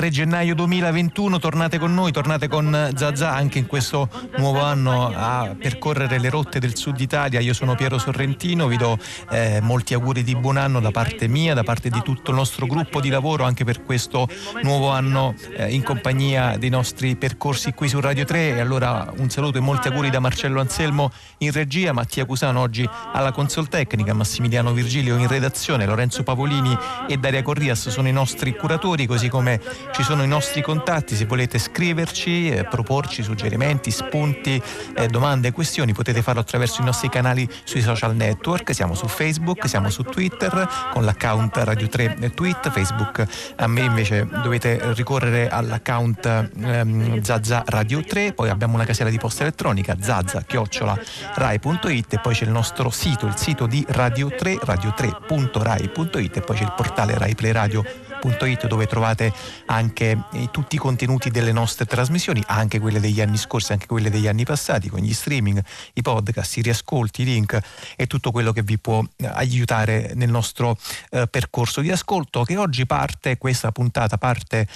3 gennaio 2021, tornate con noi, tornate con Zazà. Anche in questo nuovo anno a percorrere le rotte del sud Italia. Io sono Piero Sorrentino, vi do eh, molti auguri di buon anno da parte mia, da parte di tutto il nostro gruppo di lavoro anche per questo nuovo anno eh, in compagnia dei nostri percorsi qui su Radio 3 e allora un saluto e molti auguri da Marcello Anselmo in regia, Mattia Cusano oggi alla console tecnica, Massimiliano Virgilio in redazione, Lorenzo Pavolini e Daria Corrias sono i nostri curatori, così come ci sono i nostri contatti, se volete scriverci, eh, proporci suggerimenti, spunti, eh, domande, questioni, potete farlo attraverso i nostri canali sui social network, siamo su Facebook, siamo su Twitter con l'account Radio 3 Tweet, Facebook a me invece dovete ricorrere all'account ehm, Zazza Radio 3, poi abbiamo una casella di posta elettronica zazza chiocciola rai.it e poi c'è il nostro sito, il sito di Radio 3, radio3.rai.it e poi c'è il portale Rai Play Radio www.radioticino.it dove trovate anche eh, tutti i contenuti delle nostre trasmissioni, anche quelle degli anni scorsi, anche quelle degli anni passati, con gli streaming, i podcast, i riascolti, i link e tutto quello che vi può eh, aiutare nel nostro eh, percorso di ascolto che oggi parte, questa puntata parte,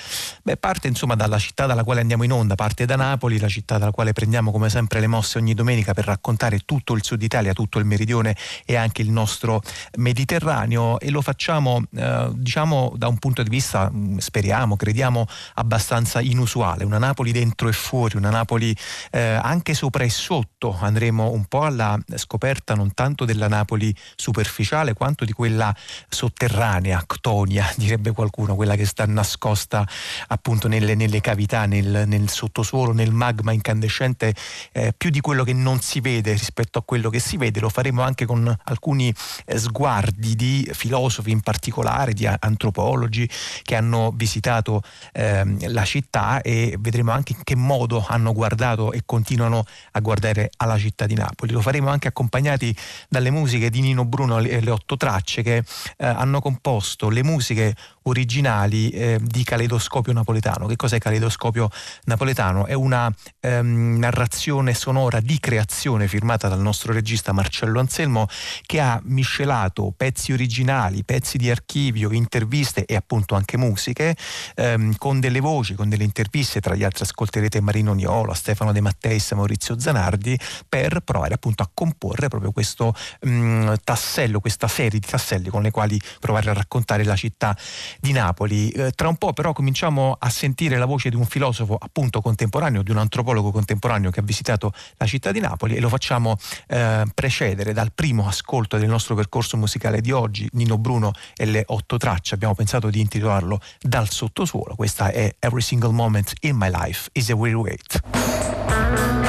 beh, parte insomma dalla città dalla quale andiamo in onda, parte da Napoli, la città dalla quale prendiamo come sempre le mosse ogni domenica per raccontare tutto il sud Italia, tutto il meridione e anche il nostro Mediterraneo. E lo facciamo eh, diciamo da un punto punto di vista, mm, speriamo, crediamo, abbastanza inusuale. Una Napoli dentro e fuori, una Napoli eh, anche sopra e sotto. Andremo un po' alla scoperta non tanto della Napoli superficiale quanto di quella sotterranea, ctonia, direbbe qualcuno, quella che sta nascosta appunto nelle, nelle cavità, nel, nel, sottosuolo, nel magma incandescente, eh, più di quello che non si vede rispetto a quello che si vede. Lo faremo anche con alcuni eh, sguardi di filosofi in particolare, di antropologi, che hanno visitato ehm, la città e vedremo anche in che modo hanno guardato e continuano a guardare alla città di Napoli. Lo faremo anche accompagnati dalle musiche di Nino Bruno e le otto tracce che eh, hanno composto le musiche originali eh, di Caleidoscopio Napoletano. Che cos'è Caleidoscopio Napoletano? È una ehm, narrazione sonora di creazione firmata dal nostro regista Marcello Anselmo che ha miscelato pezzi originali, pezzi di archivio, interviste e appunto anche musiche ehm, con delle voci, con delle interviste, tra gli altri ascolterete Marino Niola, Stefano De Matteis, Maurizio Zanardi per provare appunto a comporre proprio questo mh, mm, tassello, questa serie di tasselli con le quali provare a raccontare la città di Napoli. Eh, tra un po' però cominciamo a sentire la voce di un filosofo appunto contemporaneo, di un antropologo contemporaneo che ha visitato la città di Napoli e lo facciamo eh, precedere dal primo ascolto del nostro percorso musicale di oggi, Nino Bruno e le otto tracce. Abbiamo pensato di intitolarlo Dal sottosuolo. Questa è Every Single Moment in My Life is a Weary Wait.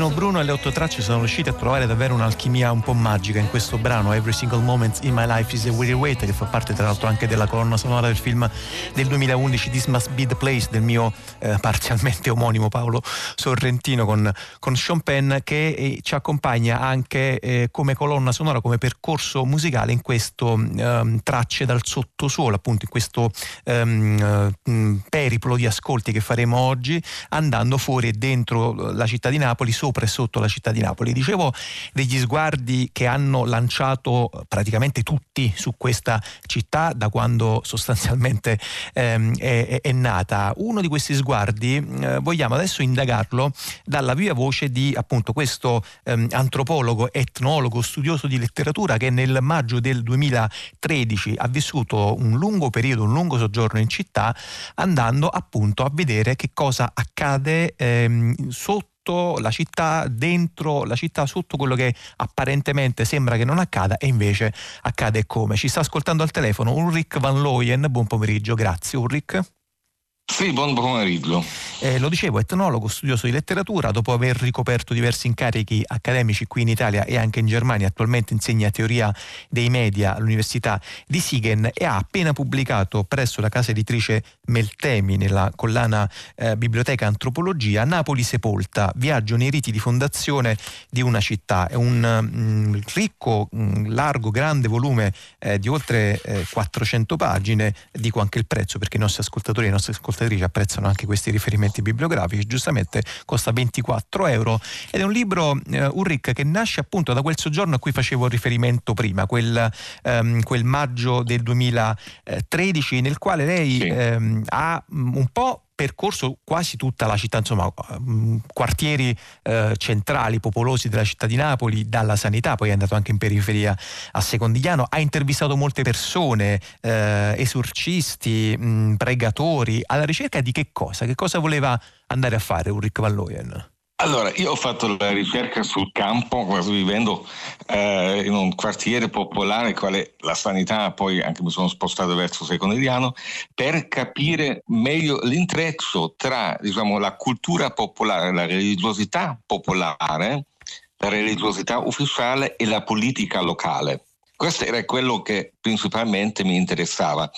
Nino Bruno e le otto tracce sono riusciti a trovare davvero un'alchimia un po' magica in questo brano. Every Single Moment in My Life is a Weary Wait che fa parte tra l'altro anche della colonna sonora del film del 2011 This Must Be the Place del mio eh, parzialmente omonimo Paolo Sorrentino con, con Sean Penn che eh, ci accompagna anche eh, come colonna sonora, come percorso musicale in questo ehm, tracce dal sottosuolo, appunto in questo ehm, eh, periplo di ascolti che faremo oggi andando fuori e dentro la città di Napoli Napoli, sopra e sotto la città di Napoli. Dicevo degli sguardi che hanno lanciato praticamente tutti su questa città da quando sostanzialmente ehm, è, è, nata. Uno di questi sguardi eh, vogliamo adesso indagarlo dalla viva voce di appunto questo ehm, antropologo, etnologo, studioso di letteratura che nel maggio del 2013 ha vissuto un lungo periodo, un lungo soggiorno in città andando appunto a vedere che cosa accade ehm, sotto sotto la città, dentro la città, sotto quello che apparentemente sembra che non accada e invece accade come. Ci sta ascoltando al telefono Ulrich Van Looyen, buon pomeriggio, grazie Ulrich. Sì, buon pomeriggio. Eh, lo dicevo, etnologo, studioso di letteratura, dopo aver ricoperto diversi incarichi accademici qui in Italia e anche in Germania, attualmente insegna teoria dei media all'Università di Siegen e ha appena pubblicato presso la casa editrice Meltemi nella collana eh, Biblioteca Antropologia Napoli sepolta, viaggio nei riti di fondazione di una città. È un mh, mm, ricco, mh, mm, largo, grande volume eh, di oltre 400 eh, pagine, dico anche il prezzo perché i nostri ascoltatori e i nostri ascoltatori ascoltatrici apprezzano anche questi riferimenti bibliografici, giustamente costa 24 euro ed è un libro, eh, Ulrich, che nasce appunto da quel soggiorno a cui facevo riferimento prima, quel, ehm, quel maggio del 2013 nel quale lei sì. ehm, ha un po' percorso quasi tutta la città, insomma, mm, quartieri eh, centrali, popolosi della città di Napoli, dalla sanità, poi è andato anche in periferia a Secondigliano, ha intervistato molte persone, eh, esorcisti, mh, mm, pregatori, alla ricerca di che cosa? Che cosa voleva andare a fare Ulrich Valloyen? Allora, io ho fatto la ricerca sul campo, vivendo eh, in un quartiere popolare, quale la sanità, poi anche mi sono spostato verso Secondigliano, per capire meglio l'intreccio tra diciamo, la cultura popolare, la religiosità popolare, la religiosità ufficiale e la politica locale. Questo era quello che principalmente mi interessava.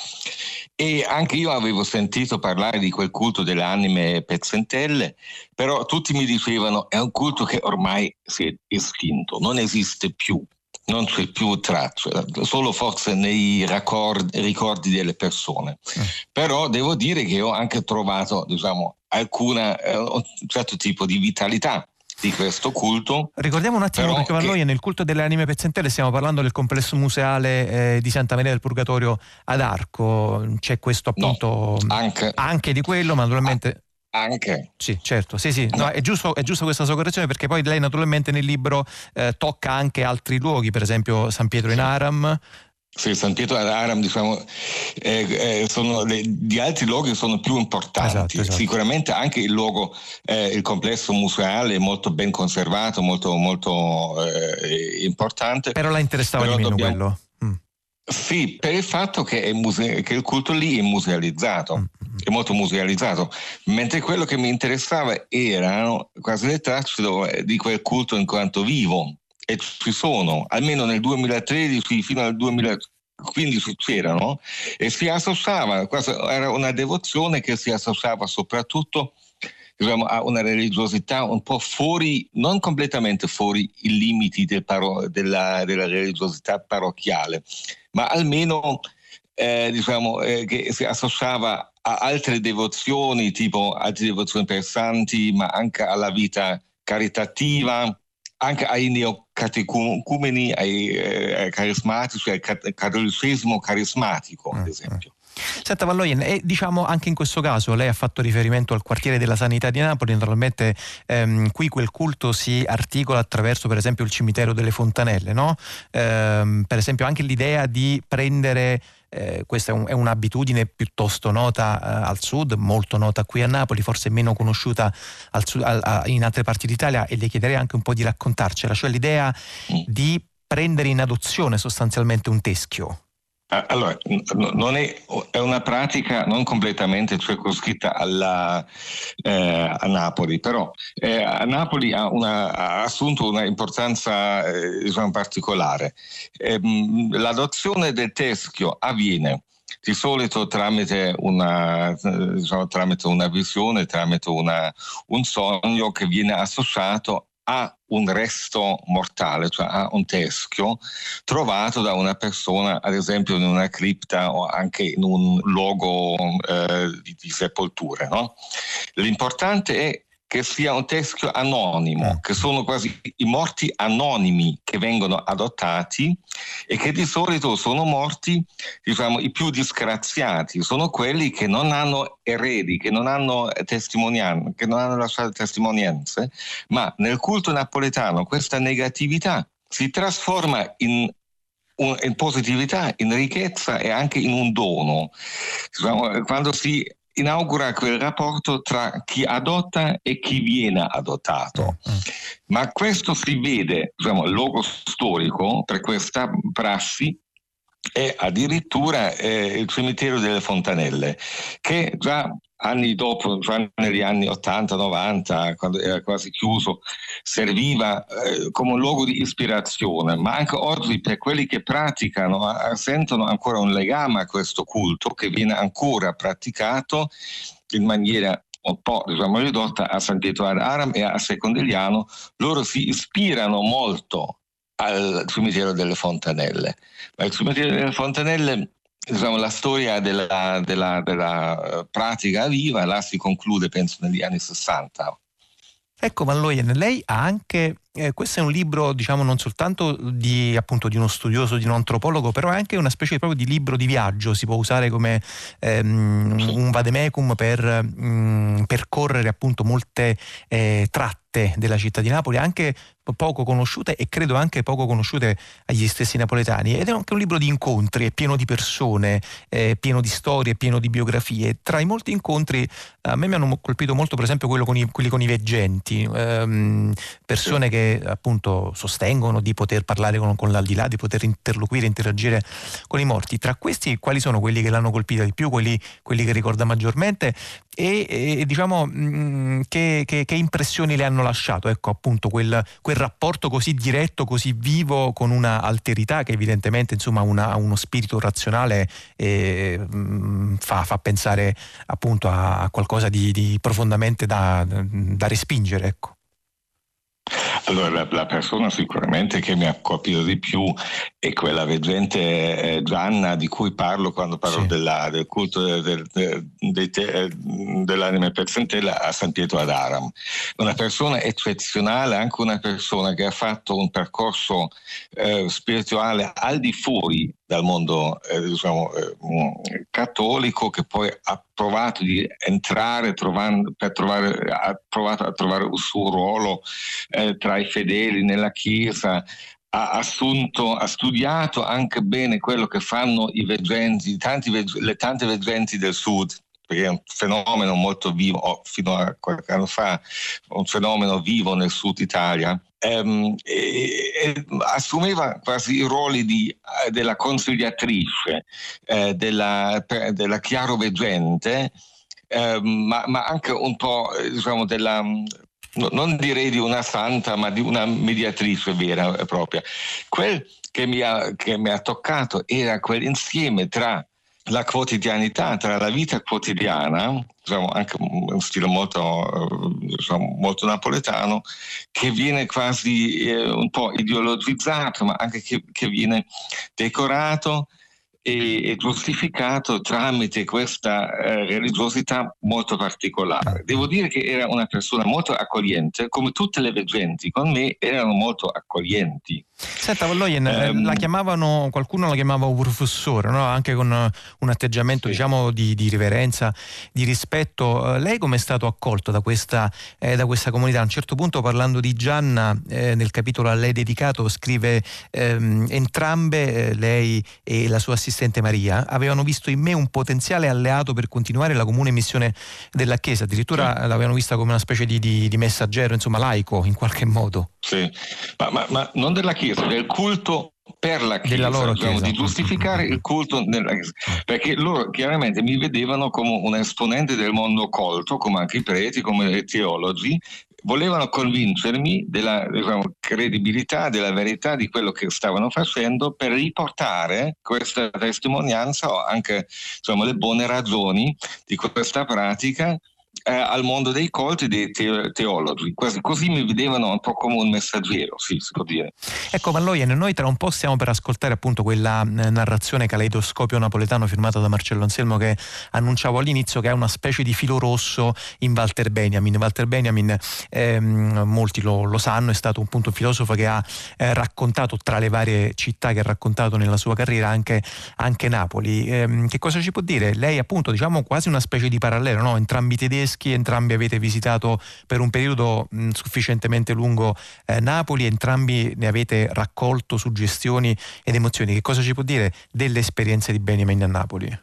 E anche io avevo sentito parlare di quel culto delle anime pezzentelle, però tutti mi dicevano è un culto che ormai si è estinto, non esiste più, non c'è più traccia, solo forse nei raccordi, ricordi delle persone. Mm. Però devo dire che ho anche trovato, diciamo, alcuna, eh, un certo tipo di vitalità di questo culto. Ricordiamo un attimo perché che... noi nel culto delle anime pezzentelle stiamo parlando del complesso museale eh, di Santa Maria del Purgatorio ad Arco, c'è questo appunto no, anche, anche, di quello, ma naturalmente... Anche. Sì, certo, sì, sì, no, è, giusto, è giusto questa sua correzione perché poi lei naturalmente nel libro eh, tocca anche altri luoghi, per esempio San Pietro in Aram, sì, San Pietro ad Aram diciamo, eh, eh, sono le, di altri luoghi sono più importanti. Esatto, esatto. Sicuramente anche il luogo, eh, il complesso museale è molto ben conservato, molto, molto eh, importante. Però la interessava Però di meno dobbiamo... quello. Mm. Sì, per il fatto che, muse- che, il culto lì è musealizzato, mm, mm. è molto musealizzato, mentre quello che mi interessava erano quasi le tracce di quel culto in quanto vivo, e ci sono, almeno nel 2013 fino al 2015 c'erano, e si associava, era una devozione che si associava soprattutto diciamo, a una religiosità un po' fuori, non completamente fuori i limiti del paro- della, della, religiosità parrocchiale, ma almeno eh, diciamo, eh, che si associava a altre devozioni, tipo altre devozioni per santi, ma anche alla vita caritativa, anche ai neocatecumeni, ai, eh, carismatici, al cattolicesimo carismatico, ad mm, esempio. Senta Valloien, e diciamo anche in questo caso lei ha fatto riferimento al quartiere della sanità di Napoli, naturalmente ehm, qui quel culto si articola attraverso per esempio il cimitero delle fontanelle, no? ehm, per esempio anche l'idea di prendere eh, questa è, un, è, un'abitudine piuttosto nota eh, al sud, molto nota qui a Napoli, forse meno conosciuta sud, a, a, in altre parti d'Italia e le chiederei anche un po' di raccontarcela, cioè l'idea di prendere in adozione sostanzialmente un teschio. Allora, non è, è, una pratica non completamente circoscritta alla, eh, a Napoli, però eh, a Napoli ha, una, ha, assunto una importanza eh, diciamo, particolare. Ehm, l'adozione del teschio avviene di solito tramite una, diciamo, tramite una visione, tramite una, un sogno che viene associato a un resto mortale, cioè a un teschio trovato da una persona, ad esempio in una cripta o anche in un luogo eh, di, di, sepolture. No? L'importante è che sia un teschio anonimo, mm. che sono quasi i morti anonimi che vengono adottati e che di solito sono morti, diciamo, i più disgraziati, sono quelli che non hanno eredi, che non hanno testimonianze, che non hanno lasciato testimonianze, ma nel culto napoletano questa negatività si trasforma in in positività, in ricchezza e anche in un dono. Diciamo, quando si inaugura quel rapporto tra chi adotta e chi viene adottato. Mm. Ma questo si vede, diciamo, il logo storico per questa prassi è addirittura eh, il cimitero delle Fontanelle, che già anni dopo, già negli anni 80-90, quando era quasi chiuso, serviva eh, come un luogo di ispirazione, ma anche oggi per quelli che praticano, sentono ancora un legame a questo culto che viene ancora praticato in maniera un po' diciamo, ridotta a San Pietro Aram e a Secondigliano, loro si ispirano molto al cimitero delle Fontanelle. Ma il cimitero delle Fontanelle diciamo, la storia della, della, della, eh, pratica viva là si conclude penso negli anni 60 Ecco Malloyen, lei ha anche, eh, questo è un libro diciamo non soltanto di, appunto, di, uno studioso, di un antropologo, però è anche una specie proprio di libro di viaggio, si può usare come ehm, un vademecum per mh, mm, percorrere appunto molte eh, tratte della città di Napoli, anche poco conosciute e credo anche poco conosciute agli stessi napoletani. Ed è anche un libro di incontri, è pieno di persone, è pieno di storie, pieno di biografie. Tra i molti incontri a me mi hanno colpito molto per esempio con i, quelli con i veggenti, ehm, persone che appunto sostengono di poter parlare con, con l'aldilà, di poter interloquire, interagire con i morti. Tra questi quali sono quelli che l'hanno colpita di più, quelli, quelli che ricorda maggiormente e, e diciamo mh, mm, che, che, che, impressioni le hanno lasciato, ecco appunto quel, quel, rapporto così diretto, così vivo con una alterità che evidentemente insomma ha uno spirito razionale e mh, mm, fa, fa, pensare appunto a, a qualcosa di, di profondamente da, da respingere. Ecco. Allora, la, la, persona sicuramente che mi ha colpito di più è quella veggente eh, Gianna di cui parlo quando parlo sì. della, del culto del, del, del, dell'anima pezzentella a San Pietro ad Aram. Una persona eccezionale, anche una persona che ha fatto un percorso eh, spirituale al di fuori dal mondo eh, diciamo, eh, cattolico che poi ha provato di entrare trovando, per trovare, ha provato a trovare il suo ruolo eh, tra i fedeli nella Chiesa, ha assunto, ha studiato anche bene quello che fanno i veggenti, le tante veggenti del sud perché è un fenomeno molto vivo, oh, fino a qualche anno fa, un fenomeno vivo nel sud Italia, ehm, e, e assumeva quasi i ruoli di, eh, della consigliatrice, eh, della, della chiaroveggente, ehm, ma, ma, anche un po' eh, diciamo, della non direi di una santa, ma di una mediatrice vera e propria. Quel che mi ha, che mi ha toccato era quell'insieme tra la quotidianità, tra la vita quotidiana, diciamo, anche un stile molto, diciamo, molto napoletano, che viene quasi eh, un po' ideologizzato, ma anche che, che viene decorato e giustificato tramite questa eh, religiosità molto particolare. Devo dire che era una persona molto accogliente, come tutte le veggenti con me erano molto accoglienti. Senta, Volloyen, um, la chiamavano, qualcuno la chiamava un professore, no? anche con un atteggiamento sì. diciamo, di, di, riverenza, di rispetto. Eh, lei come è stato accolto da questa, eh, da questa, comunità? A un certo punto parlando di Gianna, eh, nel capitolo a lei dedicato, scrive ehm, entrambe, eh, lei e la sua assistente Maria, avevano visto in me un potenziale alleato per continuare la comune missione della Chiesa, addirittura sì. l'avevano vista come una specie di, di, di messaggero, insomma laico in qualche modo. Sì, ma, ma, ma non della Chiesa del culto per la Chiesa, diciamo, chiesa. di giustificare il culto nella Chiesa, perché loro chiaramente mi vedevano come un esponente del mondo colto, come anche i preti, come i teologi, volevano convincermi della diciamo, credibilità, della verità di quello che stavano facendo per riportare questa testimonianza o anche insomma, le buone ragioni di questa pratica eh, al mondo dei colti dei te- teologi. Quasi, così mi vedevano un po' come un messaggero, sì, si può dire. Ecco, Malloyen, noi tra un po' stiamo per ascoltare appunto quella eh, narrazione caleidoscopio napoletano firmata da Marcello Anselmo che annunciavo all'inizio che è una specie di filo rosso in Walter Benjamin. Walter Benjamin, ehm, molti lo, lo, sanno, è stato un, punto, un filosofo che ha eh, raccontato tra le varie città che ha raccontato nella sua carriera anche, anche Napoli. Eh, che cosa ci può dire? Lei appunto diciamo quasi una specie di parallelo, no? entrambi tedeschi tedeschi, entrambi avete visitato per un periodo mh, sufficientemente lungo eh, Napoli, entrambi ne avete raccolto suggestioni ed emozioni. Che cosa ci può dire delle esperienze di Benjamin a Napoli?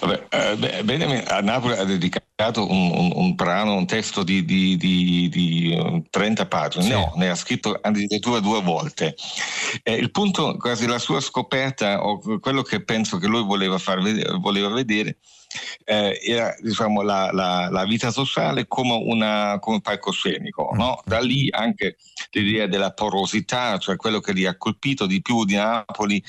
Vabbè, eh, Benjamin a Napoli ha dedicato un, un, un brano, un testo di, di, di, di 30 pagine, sì. no, ne ha scritto addirittura due volte. Eh, il punto, quasi la sua scoperta, o quello che penso che lui voleva, far vedere, voleva vedere, eh, era diciamo, la, la, la, vita sociale come, una, come un palcoscenico. No? Mm. Da lì anche l'idea della porosità, cioè quello che li ha colpito di più di Napoli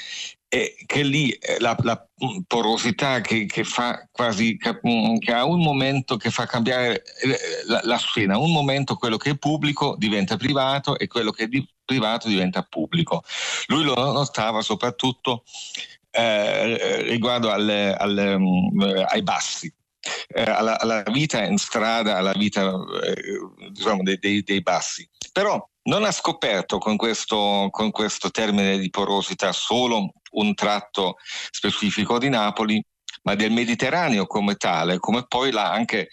è che lì eh, la, la porosità che, che, fa quasi mm, che ha un momento che fa cambiare eh, la, la, scena, un momento quello che è pubblico diventa privato e quello che è di privato diventa pubblico. Lui lo notava soprattutto eh, riguardo al, al, um, ai bassi. Eh, alla, alla, vita in strada, alla vita eh, diciamo, dei, dei, dei, bassi. Però non ha scoperto con questo, con questo termine di porosità solo un tratto specifico di Napoli, ma del Mediterraneo come tale, come poi l'ha anche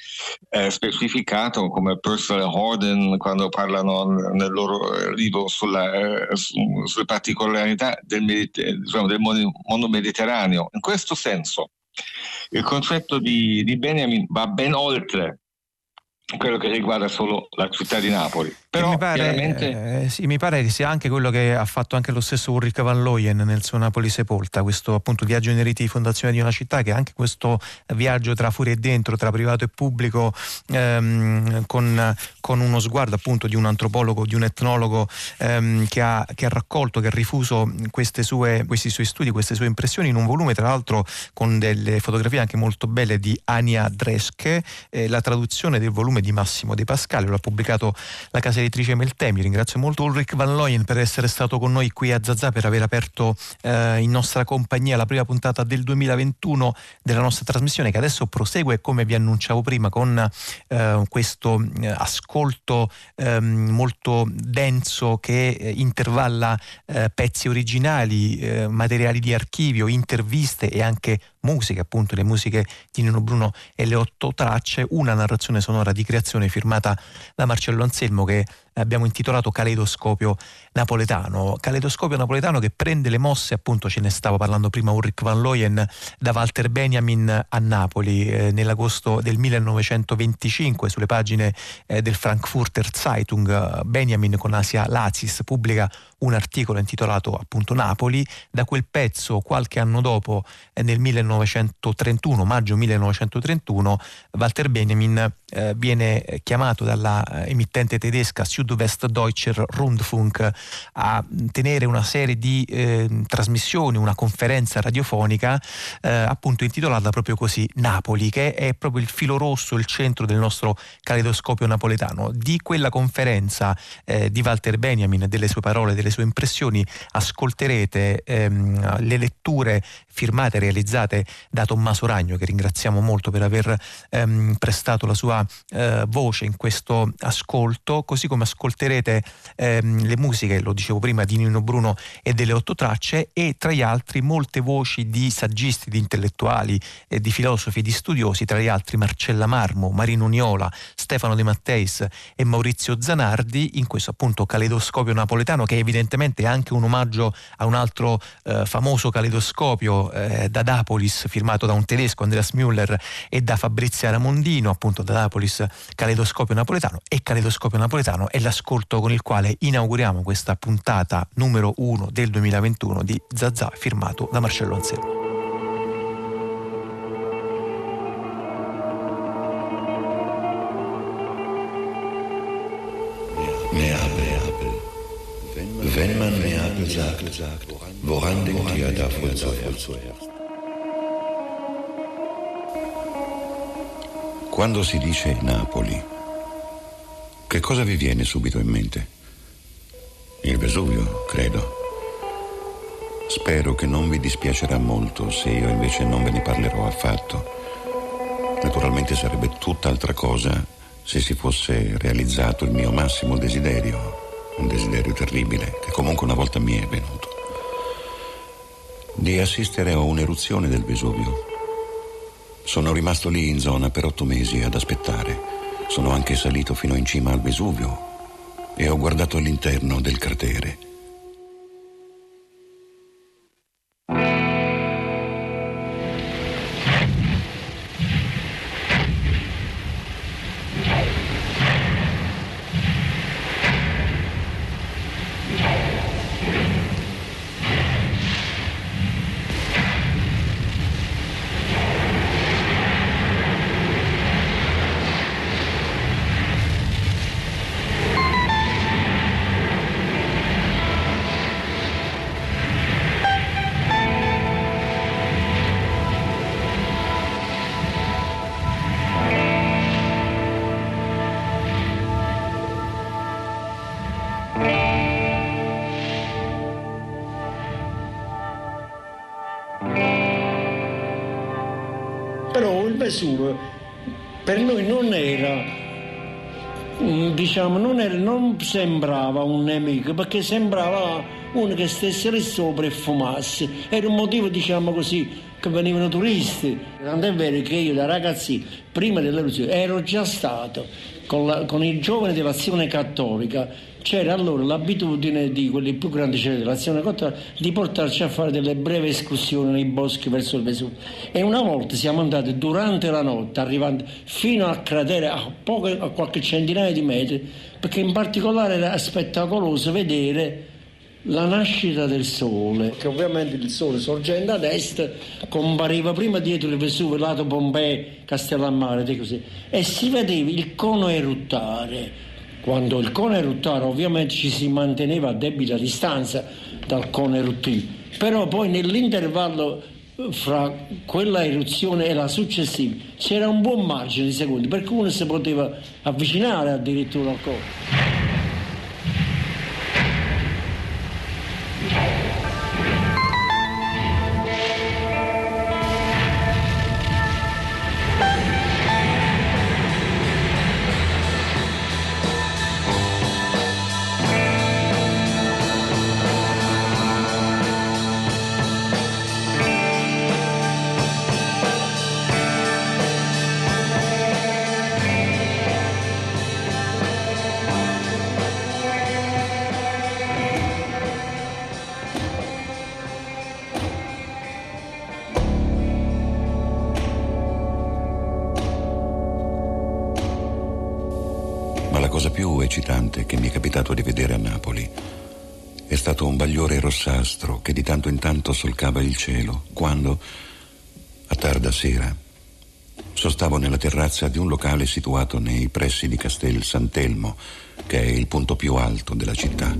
eh, specificato come Percival Horden quando parlano nel loro libro sulla, eh, sulle particolarità del, diciamo, del, mondo mediterraneo. In questo senso il concetto di, di Benjamin va ben oltre quello che riguarda solo la città di Napoli. Però mi pare, chiaramente... eh, sì, mi pare che sia anche quello che ha fatto anche lo stesso Ulrich Van Looyen nel suo Napoli Sepolta, questo appunto viaggio in riti di fondazione di una città, che anche questo viaggio tra fuori e dentro, tra privato e pubblico, ehm, con, con, uno sguardo appunto di un antropologo, di un etnologo ehm, che, ha, che, ha, raccolto, che ha rifuso sue, questi suoi studi, queste sue impressioni in un volume, tra l'altro con delle fotografie anche molto belle di Ania Dresche, eh, la traduzione del volume di Massimo De Pascale, lo ha pubblicato la casa editrice Meltemi. Ringrazio molto Ulrich Van Looyen per essere stato con noi qui a Zazà, per aver aperto eh, in nostra compagnia la prima puntata del 2021 della nostra trasmissione che adesso prosegue come vi annunciavo prima con eh, questo eh, ascolto ehm, molto denso che eh, intervalla eh, pezzi originali, eh, materiali di archivio, interviste e anche musiche, appunto le musiche di Nino Bruno e le otto tracce, una narrazione sonora di creazione firmata da Marcello Anselmo che abbiamo intitolato Caleidoscopio napoletano. Caleidoscopio napoletano che prende le mosse, appunto ce ne stava parlando prima Ulrich Van Looyen, da Walter Benjamin a Napoli eh, nell'agosto del 1925 sulle pagine eh, del Frankfurter Zeitung. Benjamin con Asia Lazis pubblica un articolo intitolato appunto Napoli. Da quel pezzo, qualche anno dopo, eh, nel 1931, maggio 1931, Walter Benjamin eh, viene chiamato dalla eh, emittente tedesca Südwestdeutscher Rundfunk a tenere una serie di eh, trasmissioni, una conferenza radiofonica eh, appunto intitolata proprio così Napoli, che è proprio il filo rosso, il centro del nostro caleidoscopio napoletano. Di quella conferenza eh, di Walter Benjamin, delle sue parole, delle sue impressioni, ascolterete ehm, le letture firmate e realizzate da Tommaso Ragno, che ringraziamo molto per aver ehm, prestato la sua eh, voce in questo ascolto, così come ascolterete ehm, le musiche, lo dicevo prima, di Nino Bruno e delle otto tracce e tra gli altri molte voci di saggisti, di intellettuali, eh, di filosofi, di studiosi, tra gli altri Marcella Marmo, Marino Niola, Stefano De Matteis e Maurizio Zanardi in questo appunto caleidoscopio napoletano che evidentemente è anche un omaggio a un altro eh, famoso caleidoscopio eh, da Dapolis firmato da un tedesco Andreas Müller e da Fabrizia Ramondino appunto da Mediapolis Caleidoscopio Napoletano e Caleidoscopio Napoletano è l'ascolto con il quale inauguriamo questa puntata numero uno del 2021 di Zazà firmato da Marcello Anselmo. Wenn man Neapel sagt, woran denkt ihr da wohl zuerst? Quando si dice Napoli, che cosa vi viene subito in mente? Il Vesuvio, credo. Spero che non vi dispiacerà molto se io invece non ve ne parlerò affatto. Naturalmente sarebbe tutt'altra cosa se si fosse realizzato il mio massimo desiderio, un desiderio terribile che comunque una volta mi è venuto, di assistere a un'eruzione del Vesuvio. Sono rimasto lì in zona per otto mesi ad aspettare. Sono anche salito fino in cima al Vesuvio e ho guardato all'interno del cratere. Vesuvio per noi non era, mm, diciamo, non, era, non sembrava un nemico perché sembrava uno che stesse lì sopra e fumasse. Era un motivo, diciamo così, che venivano turisti. Tant'è vero che io da ragazzino, prima dell'eruzione, ero già stato con, la, con i giovani dell'azione cattolica c'era allora l'abitudine di quelli più grandi ceri dell'azione cattolica di portarci a fare delle brevi escursioni nei boschi verso il Vesuvio. E una volta siamo andati durante la notte, arrivando fino al cratere a, poco, a qualche centinaia di metri, perché in particolare era spettacoloso vedere la nascita del sole, che ovviamente il sole sorgendo ad est compariva prima dietro il Vesuvio, lato Pompei, Castellammare, così, e si vedeva il cono eruttare quando il cone eruttava ovviamente ci si manteneva a debita distanza dal cone eruttivo, però poi nell'intervallo eh, fra quella eruzione e la successiva c'era un buon margine di secondi, per cui uno si poteva avvicinare addirittura al cone. Il cielo quando, a tarda sera, sostavo nella terrazza di un locale situato nei pressi di Castel Sant'Elmo, che è il punto più alto della città.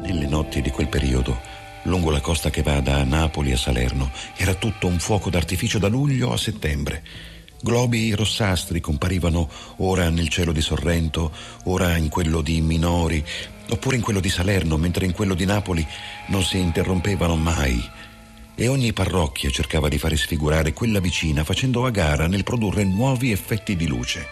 Nelle notti di quel periodo, lungo la costa che va da Napoli a Salerno, era tutto un fuoco d'artificio da luglio a settembre Globi rossastri comparivano ora nel cielo di Sorrento, ora in quello di Minori, oppure in quello di Salerno, mentre in quello di Napoli non si interrompevano mai. E ogni parrocchia cercava di fare sfigurare quella vicina facendo a gara nel produrre nuovi effetti di luce.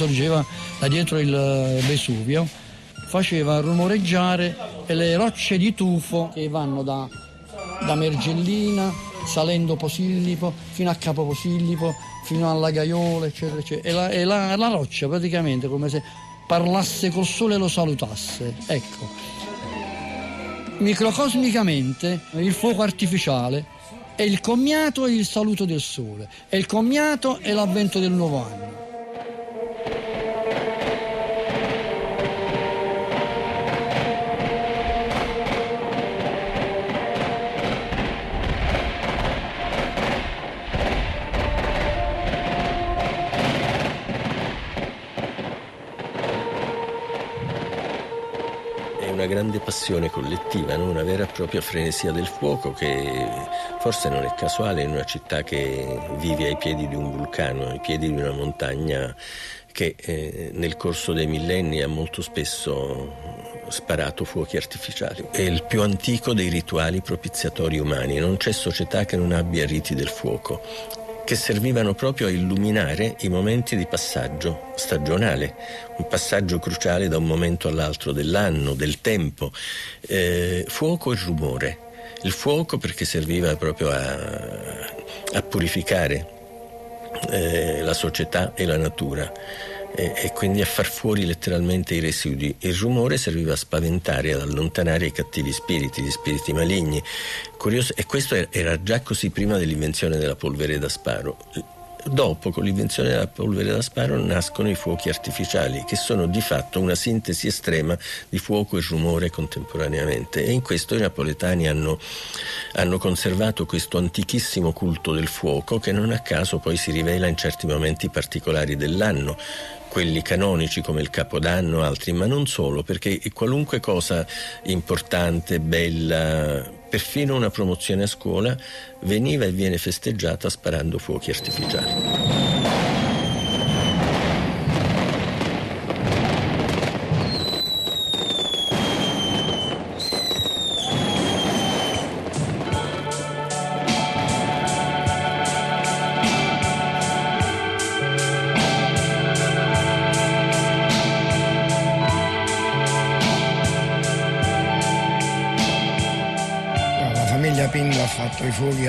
Sorgeva da dietro il Vesuvio faceva rumoreggiare le rocce di tufo che vanno da, da Mergellina, salendo Posillipo, fino a Capo Posillipo, fino alla Gaiola, eccetera, eccetera. E la, e la, la roccia praticamente come se parlasse col sole e lo salutasse. Ecco. Microcosmicamente il fuoco artificiale è il commiato e il saluto del sole, è il commiato e l'avvento del nuovo anno. Grande passione collettiva, no? una vera e propria frenesia del fuoco che forse non è casuale in una città che vive ai piedi di un vulcano, ai piedi di una montagna che eh, nel corso dei millenni ha molto spesso sparato fuochi artificiali. È il più antico dei rituali propiziatori umani, non c'è società che non abbia riti del fuoco che servivano proprio a illuminare i momenti di passaggio stagionale, un passaggio cruciale da un momento all'altro dell'anno, del tempo. Eh, fuoco e rumore. Il fuoco perché serviva proprio a, a purificare eh, la società e la natura e, e, quindi a far fuori letteralmente i residui. Il rumore serviva a spaventare, ad allontanare i cattivi spiriti, gli spiriti maligni. Curioso, e questo era già così prima dell'invenzione della polvere da sparo. Dopo, con l'invenzione della polvere da sparo, nascono i fuochi artificiali, che sono di fatto una sintesi estrema di fuoco e rumore contemporaneamente. E in questo i napoletani hanno, hanno conservato questo antichissimo culto del fuoco, che non a caso poi si rivela in certi momenti particolari dell'anno quelli canonici come il Capodanno, altri, ma non solo, perché qualunque cosa importante, bella, perfino una promozione a scuola, veniva e viene festeggiata sparando fuochi artificiali.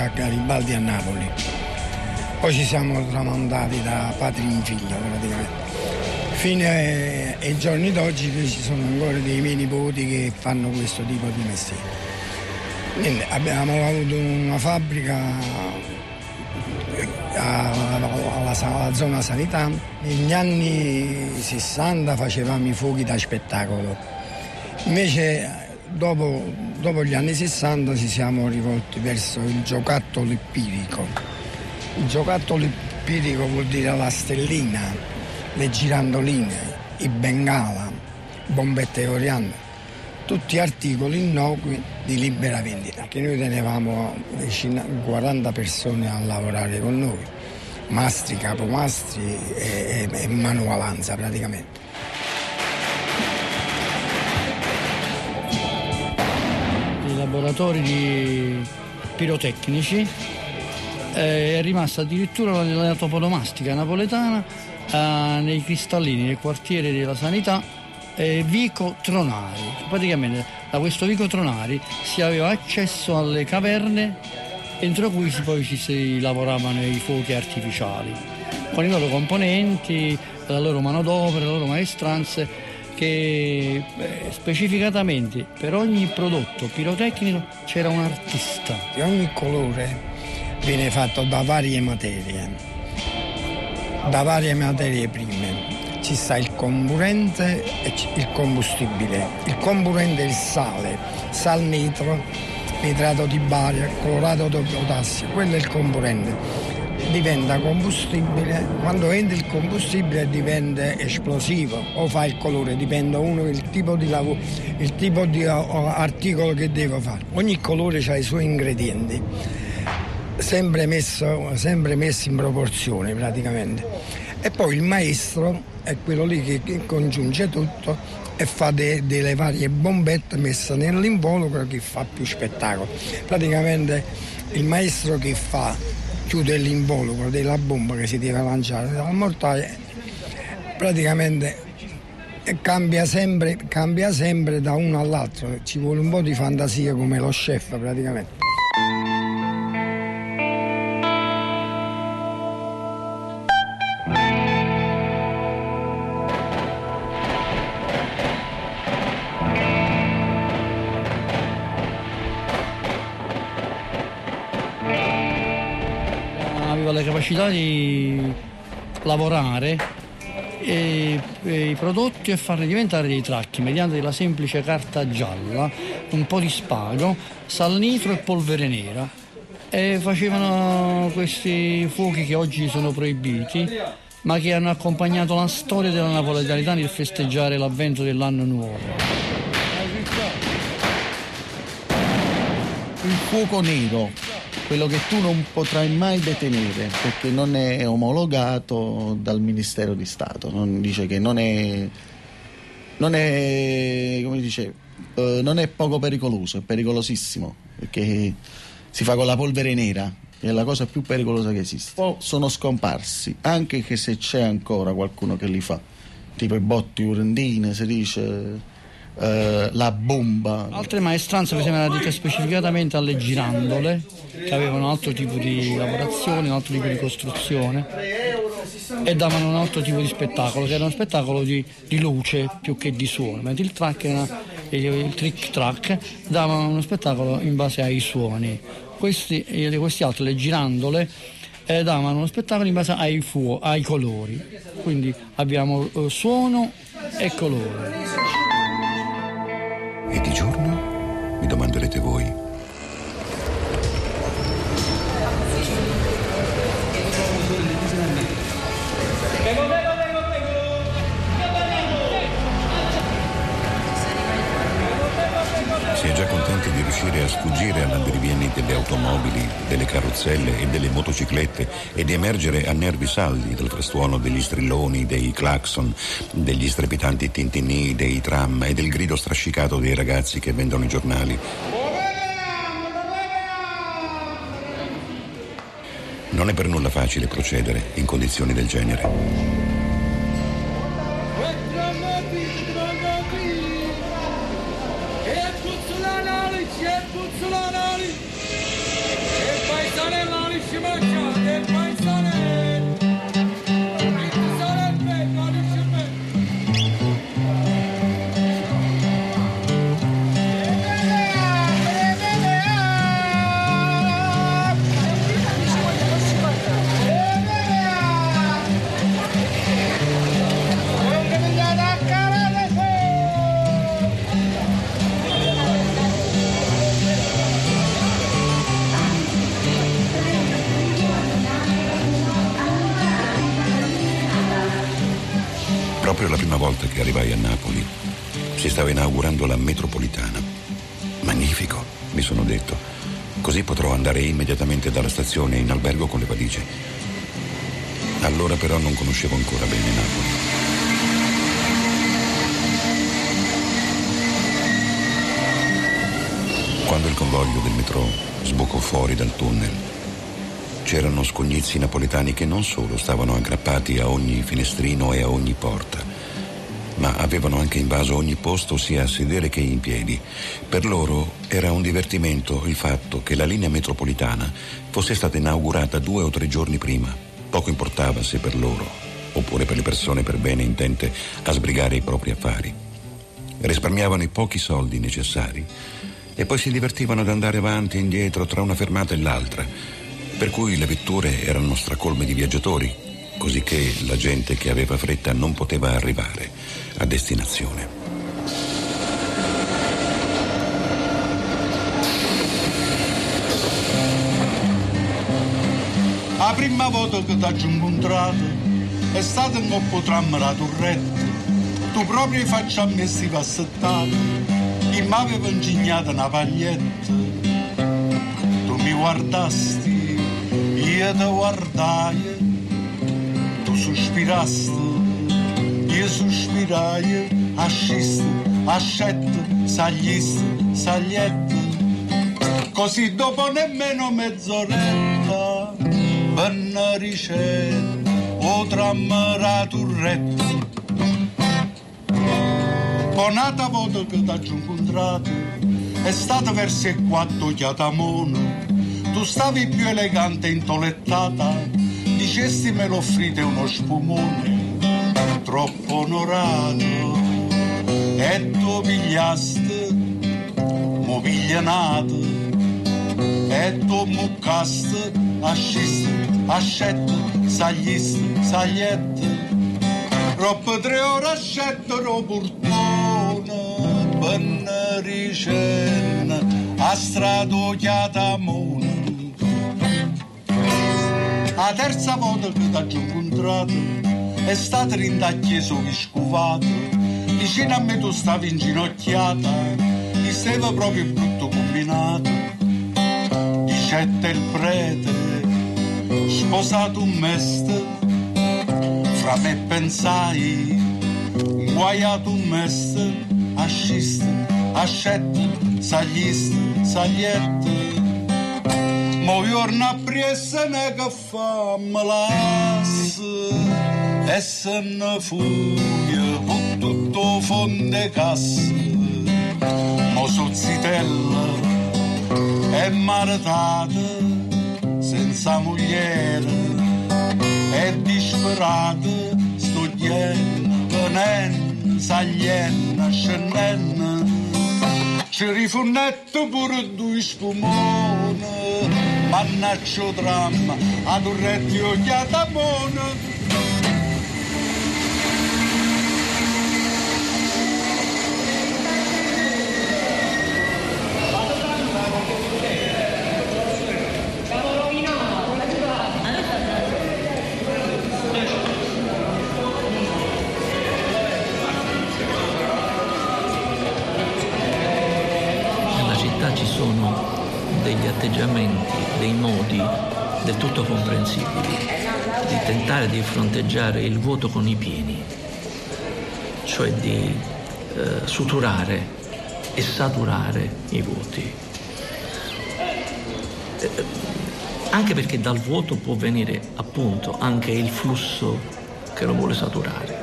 A Garibaldi a Napoli. Poi ci siamo tramandati da padre in figlio praticamente. Fino ai giorni d'oggi ci sono ancora dei miei nipoti che fanno questo tipo di mestiere. Niente, abbiamo avuto una fabbrica alla, alla, zona sanità. Negli anni 60 facevamo i fuochi da spettacolo. Invece dopo, dopo, gli anni 60 ci siamo rivolti verso il giocattolo empirico. Il giocattolo empirico vuol dire la stellina, le girandoline, i bengala, bombette coriandolo, tutti articoli innocui di libera vendita, che noi tenevamo vicino 40 persone a lavorare con noi, mastri, capomastri e, e, e manualanza praticamente. Laboratori di pirotecnici eh, è rimasta addirittura la toponomastica napoletana eh, nei cristallini nel quartiere della sanità eh, Vico Tronari. Praticamente da questo Vico Tronari si aveva accesso alle caverne entro cui poi ci si lavoravano i fuochi artificiali con i loro componenti, la loro manodopera, le loro maestranze che beh, specificatamente per ogni prodotto pirotecnico c'era un artista. E ogni colore viene fatto da varie materie, da varie materie prime. Ci sta il comburente e il combustibile. Il comburente è il sale, sal nitro, nitrato di bario, clorato di potassio, quello è il comburente diventa combustibile, quando entra il combustibile diventa esplosivo o fa il colore, dipende uno il tipo di lavoro, il tipo di articolo che devo fare. Ogni colore ha i suoi ingredienti, sempre messo, sempre messo in proporzione praticamente. E poi il maestro è quello lì che, che congiunge tutto e fa de, delle varie bombette messe nell'involucro che fa più spettacolo. Praticamente il maestro che fa chiude l'involucro della bomba che si deve lanciare dal mortaio praticamente cambia sempre, cambia sempre da uno all'altro, ci vuole un po' di fantasia come lo chef praticamente. Capacità di lavorare e, e i prodotti e farli diventare dei tracchi mediante la semplice carta gialla, un po' di spago, sal nitro e polvere nera. E facevano questi fuochi che oggi sono proibiti, ma che hanno accompagnato la storia della napoletanità nel festeggiare l'avvento dell'anno nuovo. Il fuoco nero quello che tu non potrai mai detenere perché non è omologato dal Ministero di Stato, non dice che non è, non è, come dice, eh, non è poco pericoloso, è pericolosissimo perché si fa con la polvere nera, è la cosa più pericolosa che esiste. O sono scomparsi, anche se c'è ancora qualcuno che li fa, tipo i botti urendine, si dice eh, la bomba. Altre maestranze per esempio erano dette specificatamente alle girandole, che avevano un altro tipo di lavorazione, un altro tipo di costruzione e davano un altro tipo di spettacolo, che era uno spettacolo di, di luce più che di suono, mentre il track era, il trick track dava uno spettacolo in base ai suoni. Questi, questi altri, le girandole, eh, davano uno spettacolo in base ai, fuo, ai colori. Quindi abbiamo eh, suono e colore. E di sfuggire all'andirivieni delle automobili, delle carrozzelle e delle motociclette e di emergere a nervi saldi dal frastuono degli strilloni, dei clacson, degli strepitanti tintinni, dei tram e del grido strascicato dei ragazzi che vendono i giornali. Non è per nulla facile procedere in condizioni del genere. Sale Mali Shimacha, del paisane. Che arrivai a Napoli si stava inaugurando la metropolitana. Magnifico, mi sono detto. Così potrò andare immediatamente dalla stazione in albergo con le valigie. Allora però non conoscevo ancora bene Napoli. Quando il convoglio del metro sbucò fuori dal tunnel, c'erano scognizi napoletani che non solo stavano aggrappati a ogni finestrino e a ogni porta, ma avevano anche invaso ogni posto sia a sedere che in piedi. Per loro era un divertimento il fatto che la linea metropolitana fosse stata inaugurata due o tre giorni prima. Poco importava se per loro, oppure per le persone per bene intente a sbrigare i propri affari. Risparmiavano i pochi soldi necessari e poi si divertivano ad andare avanti e indietro tra una fermata e l'altra, per cui le vetture erano stracolme di viaggiatori, così che la gente che aveva fretta non poteva arrivare a destinazione. La prima volta che ti ho incontrato è stata in coppo tram la torretta. Tu proprio faccia a me si passettati e mi aveva ingignato una paglietta. Tu mi guardasti, io ti guardai, tu sospirasti io sospirai, asciste, ascette, sagliste, sagliette. Così dopo nemmeno mezz'oretta venne ricetta, o potremmo la turretta. Bonata volta che ti ho incontrato, è stata verso il quattro chiatamono. Tu stavi più elegante e intolettata, dicesti me lo offrite uno spumone, troppo onorato. E tu pigliaste, mo piglianato, e tu muccaste, asciste, ascette, sagliste, sagliette. Troppo tre ore ascettano portone, bennericenna, a strato chiatamone. La terza volta che ti ho incontrato è stata rintacchieso scuvato. Vicino a me tu stavi inginocchiata, ti stava proprio brutto combinato. Dicette il prete, sposato un meste, fra me pensai, guaiato un meste, asciste, ascette, sagliste, sagliette. Mo giorno a priessene che fa me lasse e se ne fugge con tutto fonde casse. Mo su zitella e maritata senza mogliere e disperata sto ien, venen, saglien, scenden. Ci rifunnetto pure due spumone, mannaccio dramma, ad un rettio chiatamone. Atteggiamenti, dei modi del tutto comprensibili di tentare di fronteggiare il vuoto con i pieni, cioè di eh, suturare e saturare i vuoti. Eh, anche perché dal vuoto può venire appunto anche il flusso che lo vuole saturare.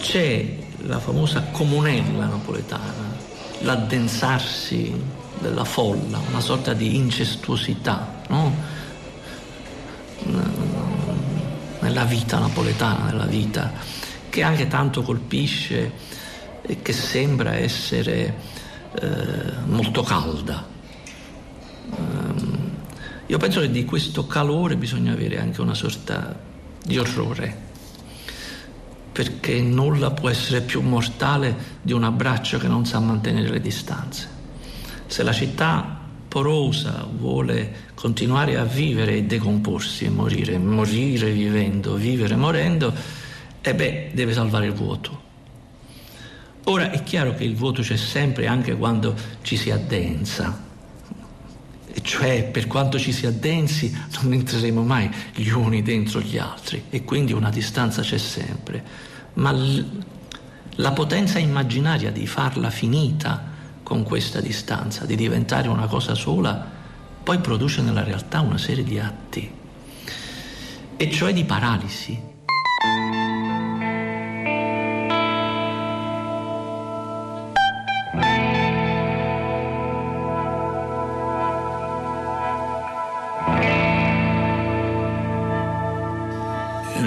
C'è la famosa comunella napoletana, l'addensarsi della folla, una sorta di incestuosità no? nella vita napoletana, nella vita che anche tanto colpisce e che sembra essere eh, molto calda. Um, io penso che di questo calore bisogna avere anche una sorta di orrore, perché nulla può essere più mortale di un abbraccio che non sa mantenere le distanze. Se la città porosa vuole continuare a vivere e decomporsi e morire, morire vivendo, vivere morendo, e beh, deve salvare il vuoto. Ora è chiaro che il vuoto c'è sempre anche quando ci si addensa, e cioè per quanto ci si addensi non entreremo mai gli uni dentro gli altri e quindi una distanza c'è sempre. Ma l- la potenza immaginaria di farla finita con questa distanza, di diventare una cosa sola, poi produce nella realtà una serie di atti, e cioè di paralisi.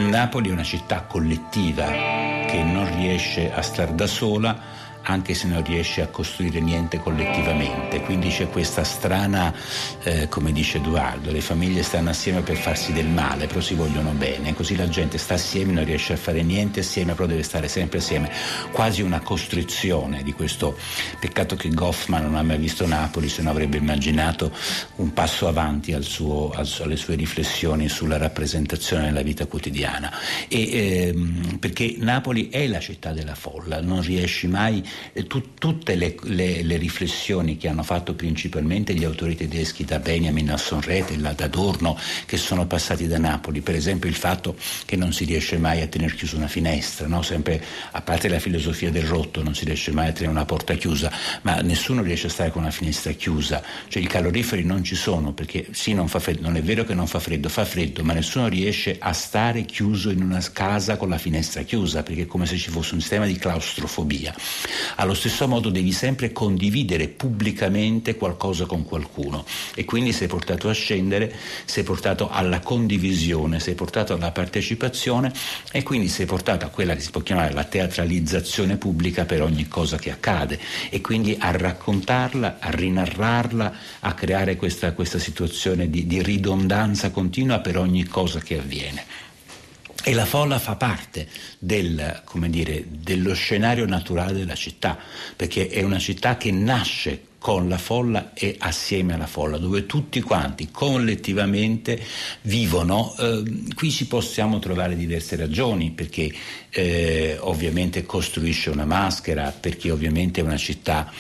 Napoli è una città collettiva che non riesce a star da sola anche se non riesce a costruire niente collettivamente. Quindi c'è questa strana, eh, come dice Edoardo, le famiglie stanno assieme per farsi del male, però si vogliono bene, così la gente sta assieme, non riesce a fare niente assieme, però deve stare sempre assieme. Quasi una costrizione di questo peccato che Goffman non ha mai visto Napoli, se no avrebbe immaginato un passo avanti al suo, al alle sue riflessioni sulla rappresentazione della vita quotidiana. E, ehm, perché Napoli è la città della folla, non riesci mai tu, tutte le, le, le, riflessioni che hanno fatto principalmente gli autori tedeschi da Benjamin a Sonrete, da Adorno, che sono passati da Napoli, per esempio il fatto che non si riesce mai a tenere chiusa una finestra, no? Sempre, a parte la filosofia del rotto, non si riesce mai a tenere una porta chiusa, ma nessuno riesce a stare con una finestra chiusa, cioè i caloriferi non ci sono perché sì non fa freddo, non è vero che non fa freddo, fa freddo, ma nessuno riesce a stare chiuso in una casa con la finestra chiusa perché è come se ci fosse un sistema di claustrofobia. Allo stesso modo devi sempre condividere pubblicamente qualcosa con qualcuno e quindi sei portato a scendere, sei portato alla condivisione, sei portato alla partecipazione e quindi sei portato a quella che si può chiamare la teatralizzazione pubblica per ogni cosa che accade e quindi a raccontarla, a rinarrarla, a creare questa, questa situazione di, di ridondanza continua per ogni cosa che avviene. E la folla fa parte del, dire, dello scenario naturale della città, perché è una città che nasce con la folla e assieme alla folla, dove tutti quanti collettivamente vivono. Eh, qui ci possiamo trovare diverse ragioni, perché eh, ovviamente costruisce una maschera, perché ovviamente è una città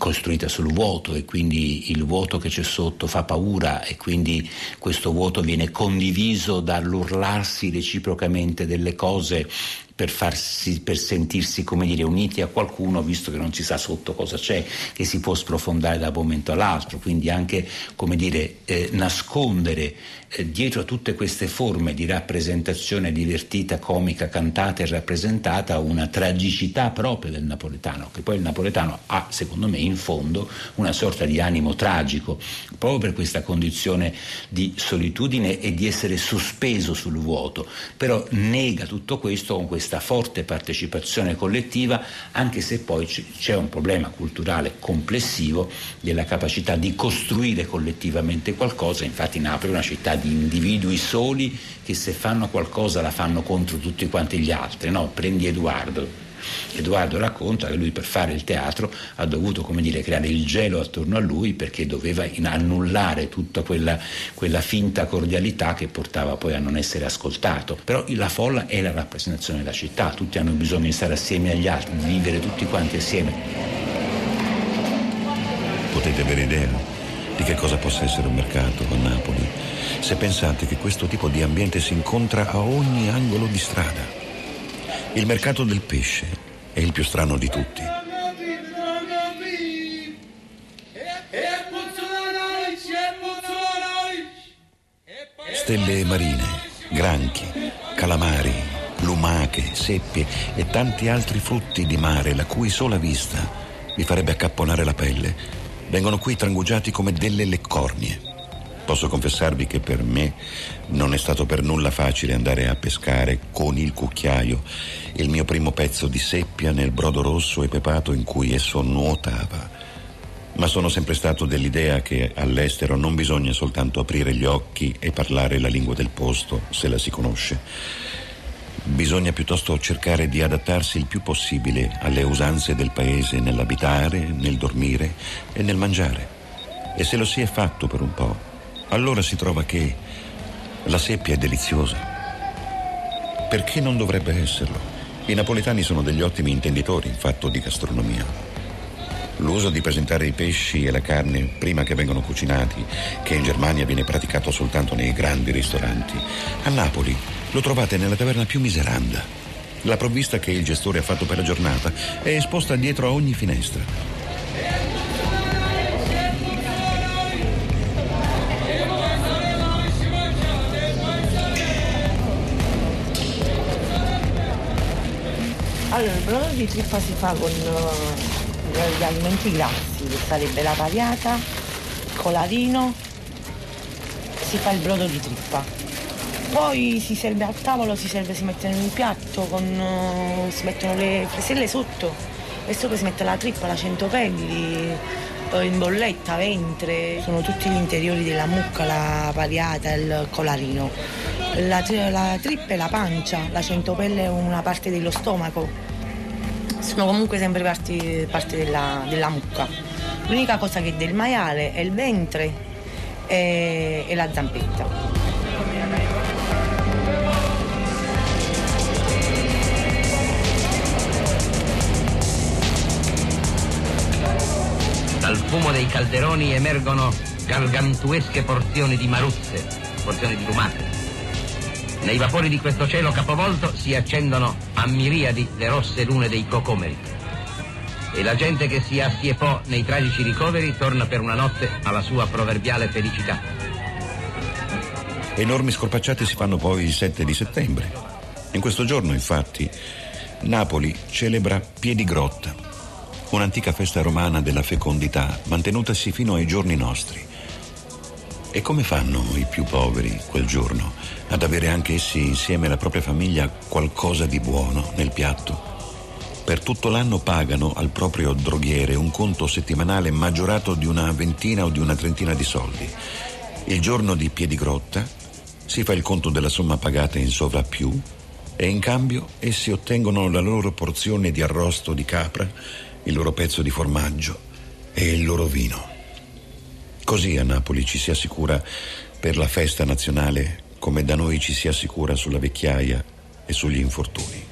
costruita sul vuoto e quindi il vuoto che c'è sotto fa paura e quindi questo vuoto viene condiviso dall'urlarsi reciprocamente delle cose per, farsi, per sentirsi come dire, uniti a qualcuno, visto che non si sa sotto cosa c'è, che si può sprofondare da un momento all'altro, quindi anche come dire, eh, nascondere eh, dietro a tutte queste forme di rappresentazione divertita, comica, cantata e rappresentata una tragicità propria del napoletano, che poi il napoletano ha, secondo me, in fondo una sorta di animo tragico, proprio per questa condizione di solitudine e di essere sospeso sul vuoto, però nega tutto questo con questa forte partecipazione collettiva, anche se poi c'è un problema culturale complessivo della capacità di costruire collettivamente qualcosa. Infatti Napoli è una città di individui soli che se fanno qualcosa la fanno contro tutti quanti gli altri. No? Prendi Edoardo, Edoardo racconta che lui per fare il teatro ha dovuto dire, creare il gelo attorno a lui perché doveva annullare tutta quella, quella, finta cordialità che portava poi a non essere ascoltato. Però la folla è la rappresentazione della città, tutti hanno bisogno di stare assieme agli altri, di vivere tutti quanti assieme. Potete avere idea di che cosa possa essere un mercato a Napoli se pensate che questo tipo di ambiente si incontra a ogni angolo di strada. Il mercato del pesce è il più strano di tutti. Stelle marine, granchi, calamari, lumache, seppie e tanti altri frutti di mare la cui sola vista vi farebbe accapponare la pelle, vengono qui trangugiati come delle leccornie. Posso confessarvi che per me non è stato per nulla facile andare a pescare con il cucchiaio il mio primo pezzo di seppia nel brodo rosso e pepato in cui esso nuotava. Ma sono sempre stato dell'idea che all'estero non bisogna soltanto aprire gli occhi e parlare la lingua del posto se la si conosce. Bisogna piuttosto cercare di adattarsi il più possibile alle usanze del paese nell'abitare, nel dormire e nel mangiare. E se lo si è fatto per un po', allora si trova che la seppia è deliziosa. Perché non dovrebbe esserlo? I napoletani sono degli ottimi intenditori in fatto di gastronomia. L'uso di presentare i pesci e la carne prima che vengano cucinati, che in Germania viene praticato soltanto nei grandi ristoranti, a Napoli lo trovate nella taverna più miseranda. La provvista che il gestore ha fatto per la giornata è esposta dietro a ogni finestra. Allora, il brodo di trippa si fa con uh, gli alimenti grassi, che sarebbe la pariata, il colarino, si fa il brodo di trippa. Poi si serve al tavolo, si serve, si mette in un piatto, con, uh, si mettono le freselle sotto e sopra si mette la trippa, la centopelli, uh, in bolletta, ventre, sono tutti gli interiori della mucca, la pariata, il colarino. La, la trippa è la pancia, la centopelle è una parte dello stomaco sono comunque sempre parti, parte della, della, mucca. L'unica cosa che è del maiale è il ventre e, e la zampetta. Fumo dei calderoni emergono gargantuesche porzioni di maruzze, porzioni di lumache. Nei vapori di questo cielo capovolto si accendono a miriadi le rosse lune dei cocomeri. E la gente che si assiepò nei tragici ricoveri torna per una notte alla sua proverbiale felicità. Enormi scorpacciate si fanno poi il 7 di settembre. In questo giorno, infatti, Napoli celebra Piedigrotta, un'antica festa romana della fecondità mantenutasi fino ai giorni nostri. E come fanno i più poveri quel giorno ad avere anche essi insieme alla propria famiglia qualcosa di buono nel piatto? Per tutto l'anno pagano al proprio droghiere un conto settimanale maggiorato di una ventina o di una trentina di soldi. Il giorno di Piedigrotta si fa il conto della somma pagata in sovrappiù e in cambio essi ottengono la loro porzione di arrosto di capra, il loro pezzo di formaggio e il loro vino. Così a Napoli ci si assicura per la festa nazionale come da noi ci si assicura sulla vecchiaia e sugli infortuni.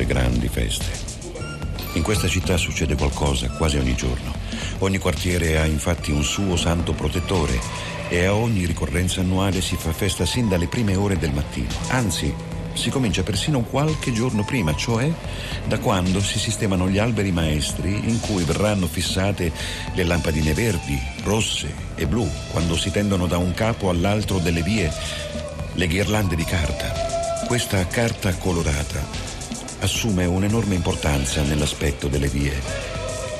Le grandi feste. In questa città succede qualcosa quasi ogni giorno. Ogni quartiere ha infatti un suo santo protettore e a ogni ricorrenza annuale si fa festa sin dalle prime ore del mattino. Anzi, si comincia persino qualche giorno prima, cioè da quando si sistemano gli alberi maestri in cui verranno fissate le lampadine verdi, rosse e blu, quando si tendono da un capo all'altro delle vie le ghirlande di carta. Questa carta colorata assume un'enorme importanza nell'aspetto delle vie.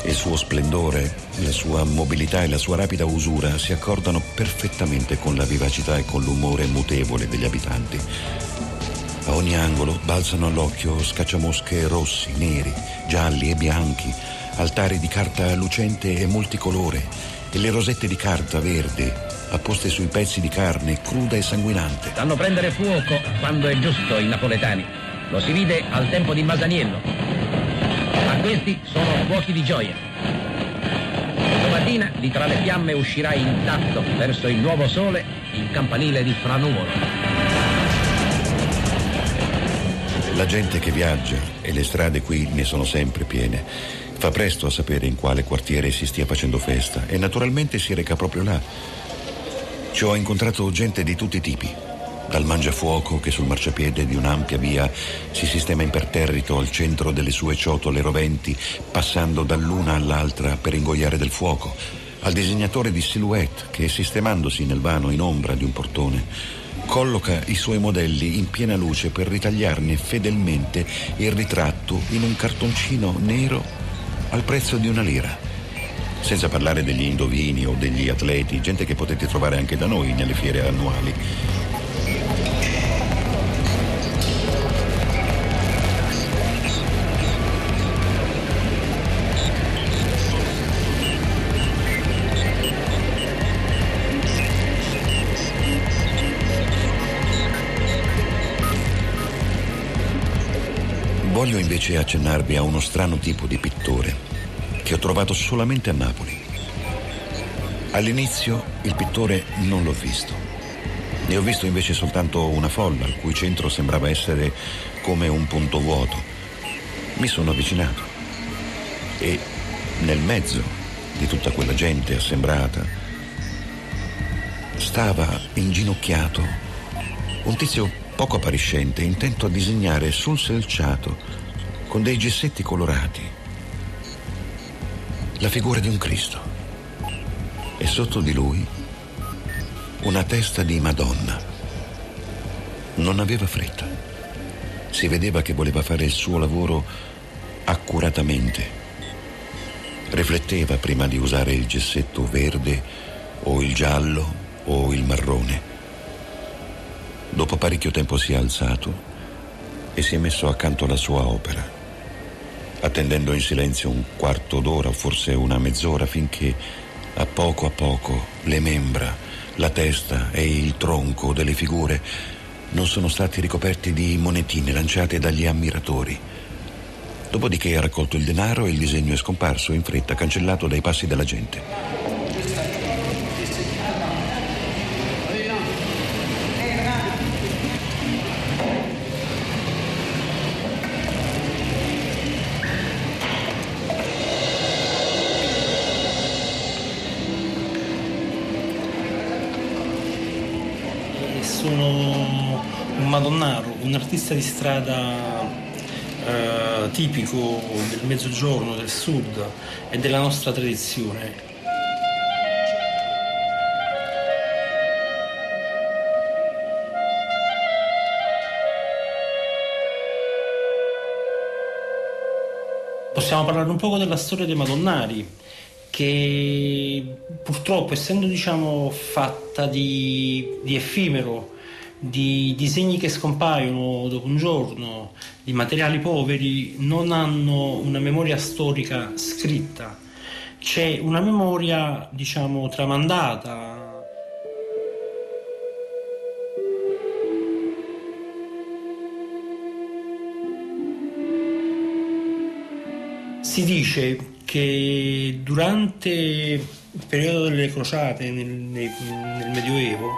Il suo splendore, la sua mobilità e la sua rapida usura si accordano perfettamente con la vivacità e con l'umore mutevole degli abitanti. A ogni angolo balzano all'occhio scacciamosche rossi, neri, gialli e bianchi, altari di carta lucente e multicolore e le rosette di carta verde apposte sui pezzi di carne cruda e sanguinante. Sanno prendere fuoco quando è giusto i napoletani. Lo si vide al tempo di Masaniello. Ma questi sono fuochi di gioia. Domattina di tra le fiamme uscirà intatto verso il nuovo sole il campanile di Franuvolo. La gente che viaggia, e le strade qui ne sono sempre piene, fa presto a sapere in quale quartiere si stia facendo festa e naturalmente si reca proprio là. Ci ho incontrato gente di tutti i tipi, dal mangiafuoco che sul marciapiede di un'ampia via si sistema imperterrito al centro delle sue ciotole roventi, passando dall'una all'altra per ingoiare del fuoco, al disegnatore di silhouette che, sistemandosi nel vano in ombra di un portone, colloca i suoi modelli in piena luce per ritagliarne fedelmente il ritratto in un cartoncino nero al prezzo di una lira. Senza parlare degli indovini o degli atleti, gente che potete trovare anche da noi nelle fiere annuali. Voglio invece accennarvi a uno strano tipo di pittore che ho trovato solamente a Napoli. All'inizio il pittore non l'ho visto. Ne ho visto invece soltanto una folla al cui centro sembrava essere come un punto vuoto. Mi sono avvicinato e nel mezzo di tutta quella gente assembrata stava inginocchiato un tizio poco appariscente, intento a disegnare sul selciato, con dei gessetti colorati, la figura di un Cristo. E sotto di lui una testa di Madonna. Non aveva fretta. Si vedeva che voleva fare il suo lavoro accuratamente. Rifletteva prima di usare il gessetto verde o il giallo o il marrone. Dopo parecchio tempo si è alzato e si è messo accanto alla sua opera. attendendo in silenzio un quarto d'ora forse una mezz'ora finché a poco a poco le membra, la testa e il tronco delle figure non sono stati ricoperti di monetine lanciate dagli ammiratori. Dopodiché ha raccolto il denaro e il disegno è scomparso in fretta, cancellato dai passi della gente. Un artista di strada eh, tipico del mezzogiorno, del sud e della nostra tradizione. Possiamo parlare un poco della storia dei Madonnari, che purtroppo essendo diciamo, fatta di, di effimero, di disegni che scompaiono dopo un giorno, di materiali poveri, non hanno una memoria storica scritta. C'è una memoria, diciamo, tramandata. Si dice che durante il periodo delle crociate nel, nel, Medioevo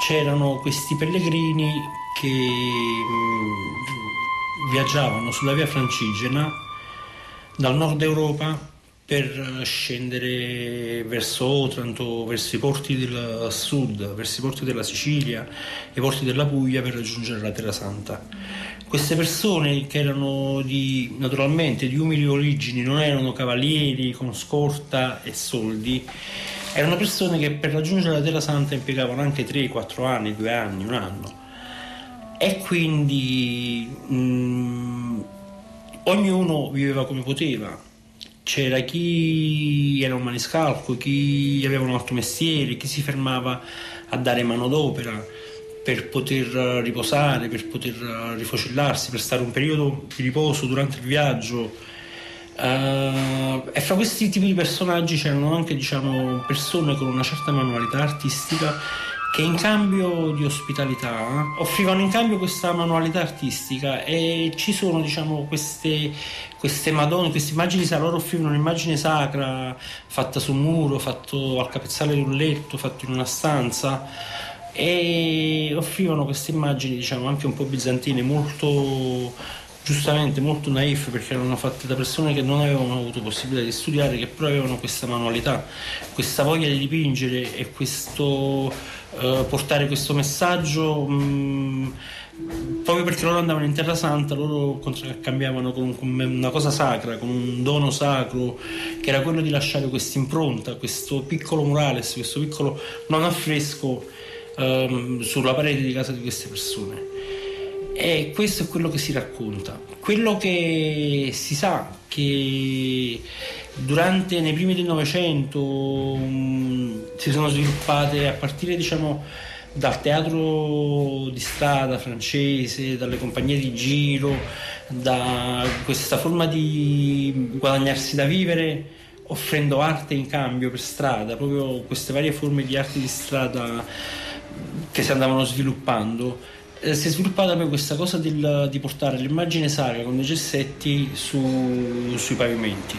c'erano questi pellegrini che mm, viaggiavano sulla via francigena dal nord Europa per scendere verso Otranto, verso i porti del sud, verso i porti della Sicilia, i porti della Puglia per raggiungere la Terra Santa. Queste persone che erano di, naturalmente di umili origini, non erano cavalieri con scorta e soldi, erano persone che per raggiungere la Terra Santa impiegavano anche 3-4 anni, 2 anni, un anno. E quindi mh, mm, ognuno viveva come poteva. C'era chi era un maniscalco, chi aveva un altro mestiere, chi si fermava a dare manodopera per poter riposare, per poter rifocillarsi, per stare un periodo di riposo durante il viaggio Uh, e fra questi tipi di personaggi c'erano anche diciamo, persone con una certa manualità artistica che in cambio di ospitalità offrivano in cambio questa manualità artistica e ci sono diciamo, queste, queste madonne, queste immagini loro offrivano un'immagine sacra fatta su un muro, fatto al capezzale di un letto, fatto in una stanza e offrivano queste immagini diciamo anche un po' bizantine molto giustamente molto naif perché erano fatte da persone che non avevano avuto possibilità di studiare, che però avevano questa manualità, questa voglia di dipingere e questo eh, portare questo messaggio mh, proprio perché loro andavano in Terra Santa, loro cambiavano con, una cosa sacra, con un dono sacro, che era quello di lasciare questa impronta, questo piccolo murales, questo piccolo non affresco ehm, sulla parete di casa di queste persone. E questo è quello che si racconta. Quello che si sa che durante nei primi del Novecento um, si sono sviluppate a partire diciamo dal teatro di strada francese, dalle compagnie di giro, da questa forma di guadagnarsi da vivere offrendo arte in cambio per strada, proprio queste varie forme di arte di strada che si andavano sviluppando eh, si è sviluppata poi questa cosa del, di portare l'immagine sacra con dei gessetti su, sui pavimenti.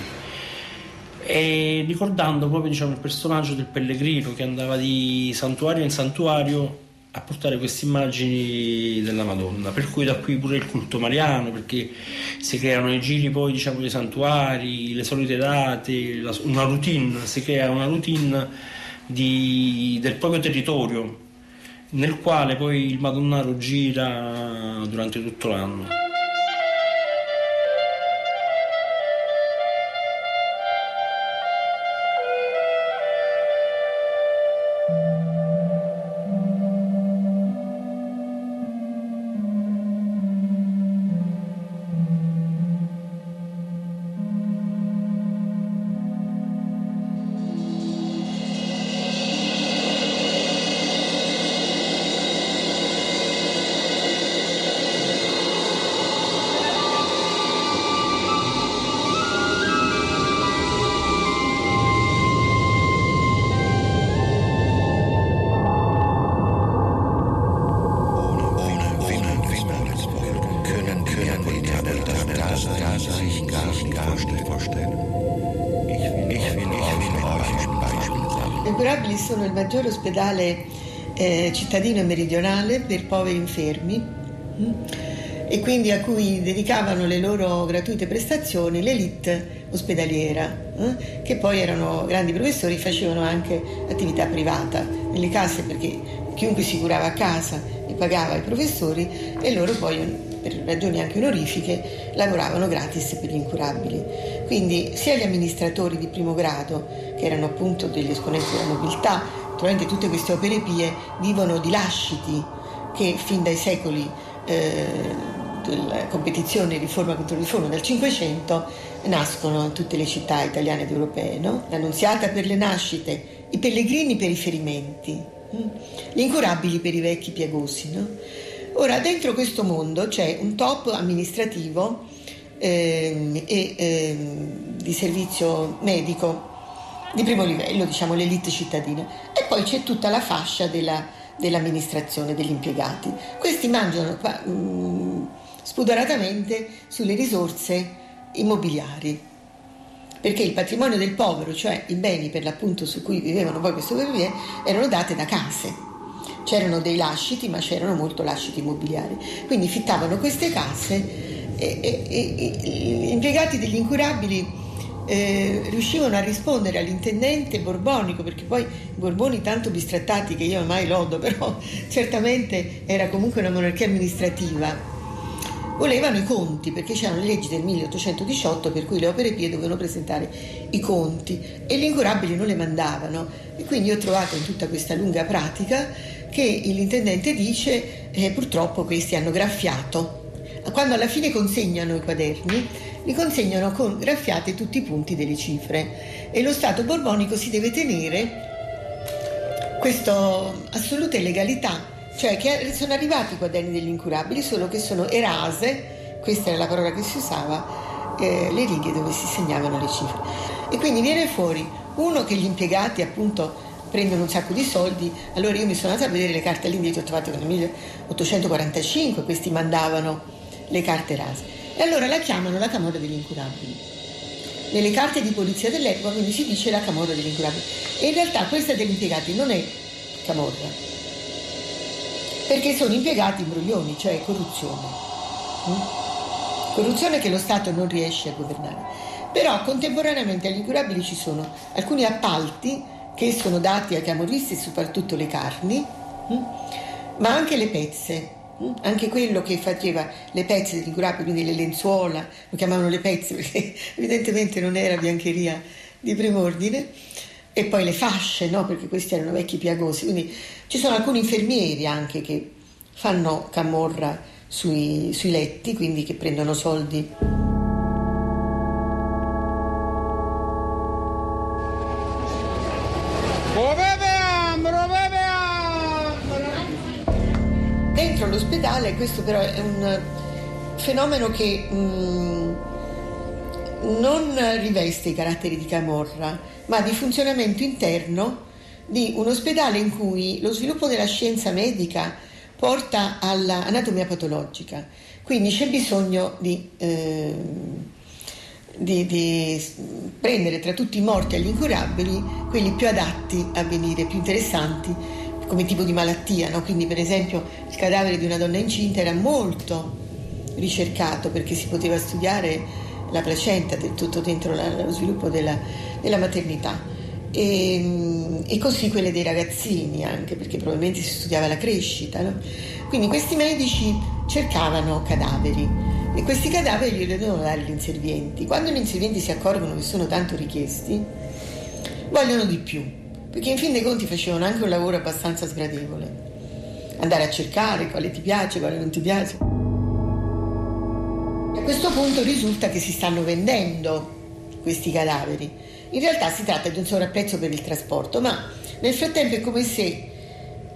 E ricordando proprio diciamo, il personaggio del pellegrino che andava di santuario in santuario a portare queste immagini della Madonna, per cui da qui pure il culto mariano, perché si creano i giri poi diciamo dei santuari, le solite date, la, una routine, si crea una routine di, del proprio territorio nel quale poi il Madonnaro gira durante tutto l'anno. Il maggiore ospedale eh, cittadino e meridionale per poveri infermi? Mm, e quindi a cui dedicavano le loro gratuite prestazioni l'elite ospedaliera, eh? che poi erano grandi professori, facevano anche attività privata nelle case perché chiunque si curava a casa e pagava i professori e loro poi per ragioni anche onorifiche lavoravano gratis per gli incurabili. Quindi sia gli amministratori di primo grado, che erano appunto degli esponenti della nobiltà, naturalmente tutte queste opere pie vivono di lasciti che fin dai secoli eh, della competizione riforma contro riforma dal Cinquecento nascono in tutte le città italiane ed europee, no? l'annunziata per le nascite, i pellegrini per i ferimenti, hm? gli incurabili per i vecchi piegosi. No? Ora, dentro questo mondo c'è un top amministrativo ehm, e ehm, di servizio medico di primo livello, diciamo l'elite cittadina, poi c'è tutta la fascia della, dell'amministrazione, degli impiegati. Questi mangiano mh, mm, spudoratamente sulle risorse immobiliari, perché il patrimonio del povero, cioè i beni per l'appunto su cui vivevano poi queste ferrovie, erano date da case. C'erano dei lasciti, ma c'erano molto lasciti immobiliari. Quindi fittavano queste case e, e, e gli impiegati degli incurabili eh, riuscivano a rispondere all'intendente borbonico, perché poi i Borboni tanto bistrattati che io mai lodo, però certamente era comunque una monarchia amministrativa, volevano i conti perché c'erano le leggi del 1818 per cui le opere pie dovevano presentare i conti e gli incurabili non le mandavano. E quindi ho trovato in tutta questa lunga pratica che l'intendente dice eh, purtroppo questi hanno graffiato. Quando alla fine consegnano i quaderni li consegnano con graffiate tutti i punti delle cifre e lo Stato borbonico si deve tenere questa assoluta illegalità cioè che sono arrivati i quaderni degli incurabili, solo che sono erase, questa era la parola che si usava, eh, le righe dove si segnavano le cifre. E quindi viene fuori uno che gli impiegati appunto prendono un sacco di soldi, allora io mi sono andata a vedere le carte all'indietro, ho trovato che nel 1845 questi mandavano le carte rase. E allora la chiamano la camorra degli incurabili. Nelle carte di polizia dell'epoca quindi si dice la camorra degli incurabili. E in realtà questa degli impiegati non è camorra, perché sono impiegati imbroglioni, cioè corruzione. Mm? Corruzione che lo Stato non riesce a governare. Però contemporaneamente agli incurabili ci sono alcuni appalti che sono dati ai camorristi, soprattutto le carni, mm? ma anche le pezze. Anche quello che faceva le pezze degli incurabili, quindi le lenzuola, lo chiamavano le pezze perché evidentemente non era biancheria di prim'ordine, e poi le fasce, no? perché questi erano vecchi piagosi, quindi ci sono alcuni infermieri anche che fanno camorra sui, sui letti, quindi che prendono soldi. Dentro l'ospedale questo però è un fenomeno che mh, mm, non riveste i caratteri di camorra, ma di funzionamento interno di un ospedale in cui lo sviluppo della scienza medica porta all'anatomia patologica. Quindi c'è bisogno di, eh, di, di, prendere tra tutti i morti e gli incurabili quelli più adatti a venire, più interessanti come tipo di malattia. No? Quindi per esempio il cadavere di una donna incinta era molto ricercato perché si poteva studiare la placenta, tutto dentro la, lo sviluppo della, della maternità. E, e, così quelle dei ragazzini anche perché probabilmente si studiava la crescita no? quindi questi medici cercavano cadaveri e questi cadaveri li dovevano dare gli inservienti quando gli inservienti si accorgono che sono tanto richiesti vogliono di più perché in fin dei conti facevano anche un lavoro abbastanza sgradevole andare a cercare quale ti piace quale non ti piace a questo punto risulta che si stanno vendendo questi cadaveri. In realtà si tratta di un sovrapprezzo per il trasporto, ma nel frattempo è come se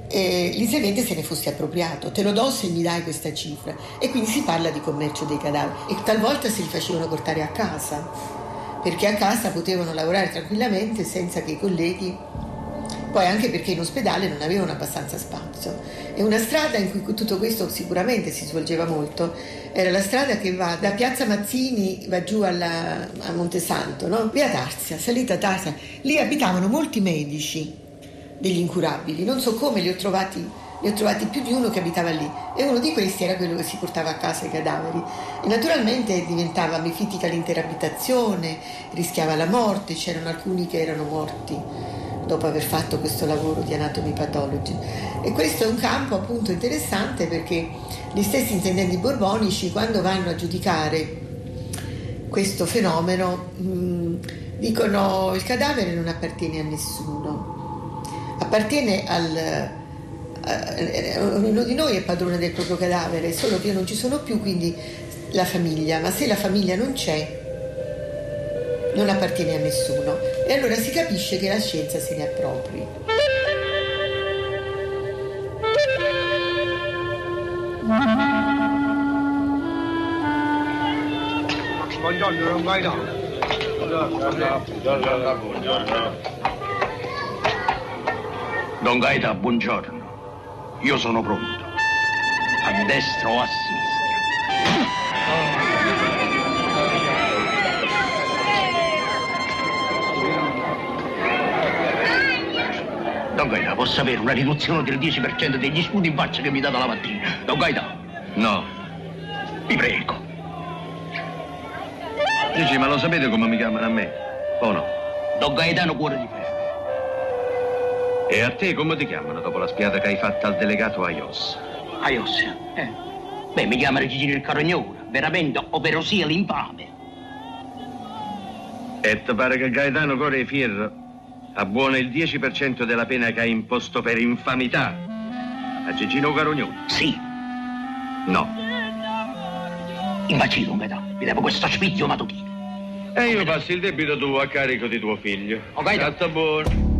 eh, l'inserviente se ne fosse appropriato. Te lo do se mi dai questa cifra. E quindi si parla di commercio dei cadaveri. E talvolta se li facevano portare a casa, perché a casa potevano lavorare tranquillamente senza che i colleghi poi anche perché in ospedale non avevano abbastanza spazio. E una strada in cui tutto questo sicuramente si svolgeva molto era la strada che va da Piazza Mazzini, va giù alla, a Montesanto, no? via Tarzia, salita Tarzia. Lì abitavano molti medici degli incurabili. Non so come li ho trovati ne ho trovati più di uno che abitava lì e uno di questi era quello che si portava a casa i cadaveri. E naturalmente diventava mefitica l'intera abitazione, rischiava la morte, c'erano alcuni che erano morti dopo aver fatto questo lavoro di anatomy pathology. E questo è un campo appunto interessante perché gli stessi intendenti borbonici quando vanno a giudicare questo fenomeno mh, dicono il cadavere non appartiene a nessuno appartiene al eh, ognuno di noi è padrone del proprio cadavere, solo che io non ci sono più, quindi la famiglia, ma se la famiglia non c'è, non appartiene a nessuno. E allora si capisce che la scienza se ne appropri. Buongiorno, non vai no. Don Gaeta, buongiorno. Io sono pronto. A destra o a sinistra. Don Gaeta, posso avere una riduzione del 10% degli scudi in faccia che mi date la mattina? Don Gaeta? No. Vi prego. Dici, ma lo sapete come mi chiamano a me? O no? Don Gaetano Cuore di Ferro. E a te come ti chiamano dopo la spiata che hai fatta al delegato Aios? Aios? Eh. Beh, mi chiamano Gigino il Carognone, veramente, ovvero sia l'infame. E ti pare che Gaetano Cuore di Fierro abbuona il 10% della pena che ha imposto per infamità a Gigino Carognone? Sì. No. Imbacino, Gaetano, mi devo questo spicchio mattutino. E io passi il debito tuo a carico di tuo figlio. Ok, Grazie buono.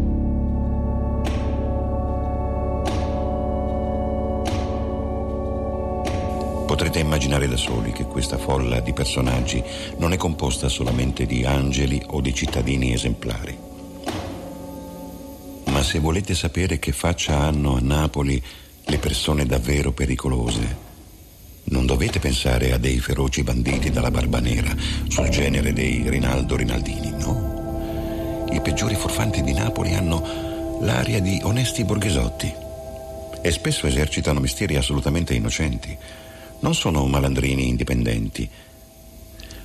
Potrete immaginare da soli che questa folla di personaggi non è composta solamente di angeli o di cittadini esemplari. Ma se volete sapere che faccia hanno a Napoli le persone davvero pericolose, non dovete pensare a dei feroci banditi dalla barba nera, sul genere dei Rinaldo Rinaldini, no. I peggiori furfanti di Napoli hanno l'aria di onesti borghesotti e spesso esercitano mestieri assolutamente innocenti non sono malandrini indipendenti,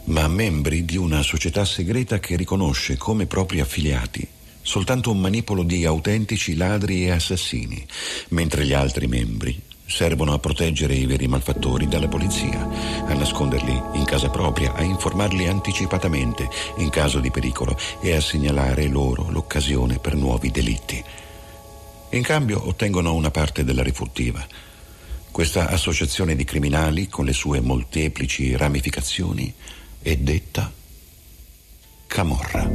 ma membri di una società segreta che riconosce come propri affiliati soltanto un manipolo di autentici ladri e assassini, mentre gli altri membri servono a proteggere i veri malfattori dalla polizia, a nasconderli in casa propria, a informarli anticipatamente in caso di pericolo e a segnalare loro l'occasione per nuovi delitti. In cambio ottengono una parte della rifurtiva questa associazione di criminali, con le sue molteplici ramificazioni, è detta Camorra.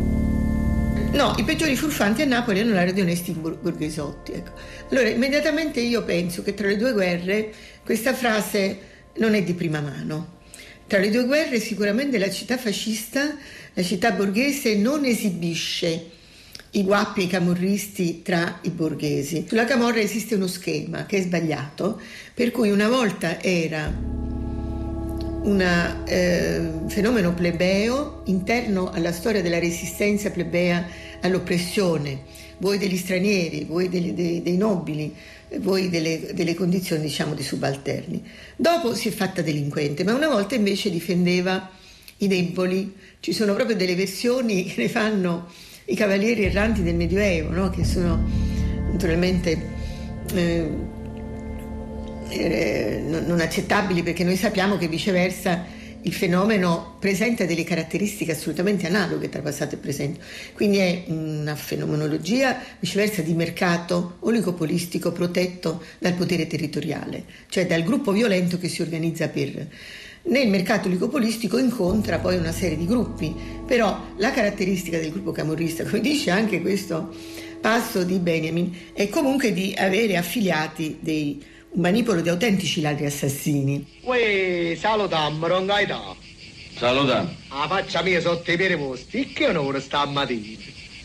No, i peggiori furfanti a Napoli hanno l'aria di onesti borghesotti. Ecco. Allora, immediatamente io penso che tra le due guerre questa frase non è di prima mano. Tra le due guerre sicuramente la città fascista, la città borghese non esibisce i guappi camorristi tra i borghesi. Sulla camorra esiste uno schema che è sbagliato, per cui una volta era un eh, fenomeno plebeo interno alla storia della resistenza plebea all'oppressione, voi degli stranieri, voi dei, dei, dei nobili, voi delle, delle, condizioni diciamo di subalterni. Dopo si è fatta delinquente, ma una volta invece difendeva i deboli. Ci sono proprio delle versioni che ne fanno i cavalieri erranti del Medioevo, no? che sono naturalmente eh, eh, non accettabili perché noi sappiamo che viceversa il fenomeno presenta delle caratteristiche assolutamente analoghe tra passato e presente. Quindi è una fenomenologia viceversa di mercato oligopolistico protetto dal potere territoriale, cioè dal gruppo violento che si organizza per nel mercato oligopolistico incontra poi una serie di gruppi, però la caratteristica del gruppo camorrista, come dice anche questo passo di Benjamin, è comunque di avere affiliati dei, un manipolo di autentici ladri assassini. Uè, salutiamo, non gaita. Salutiamo. La faccia mia sotto i piedi posti, che onore stamattina.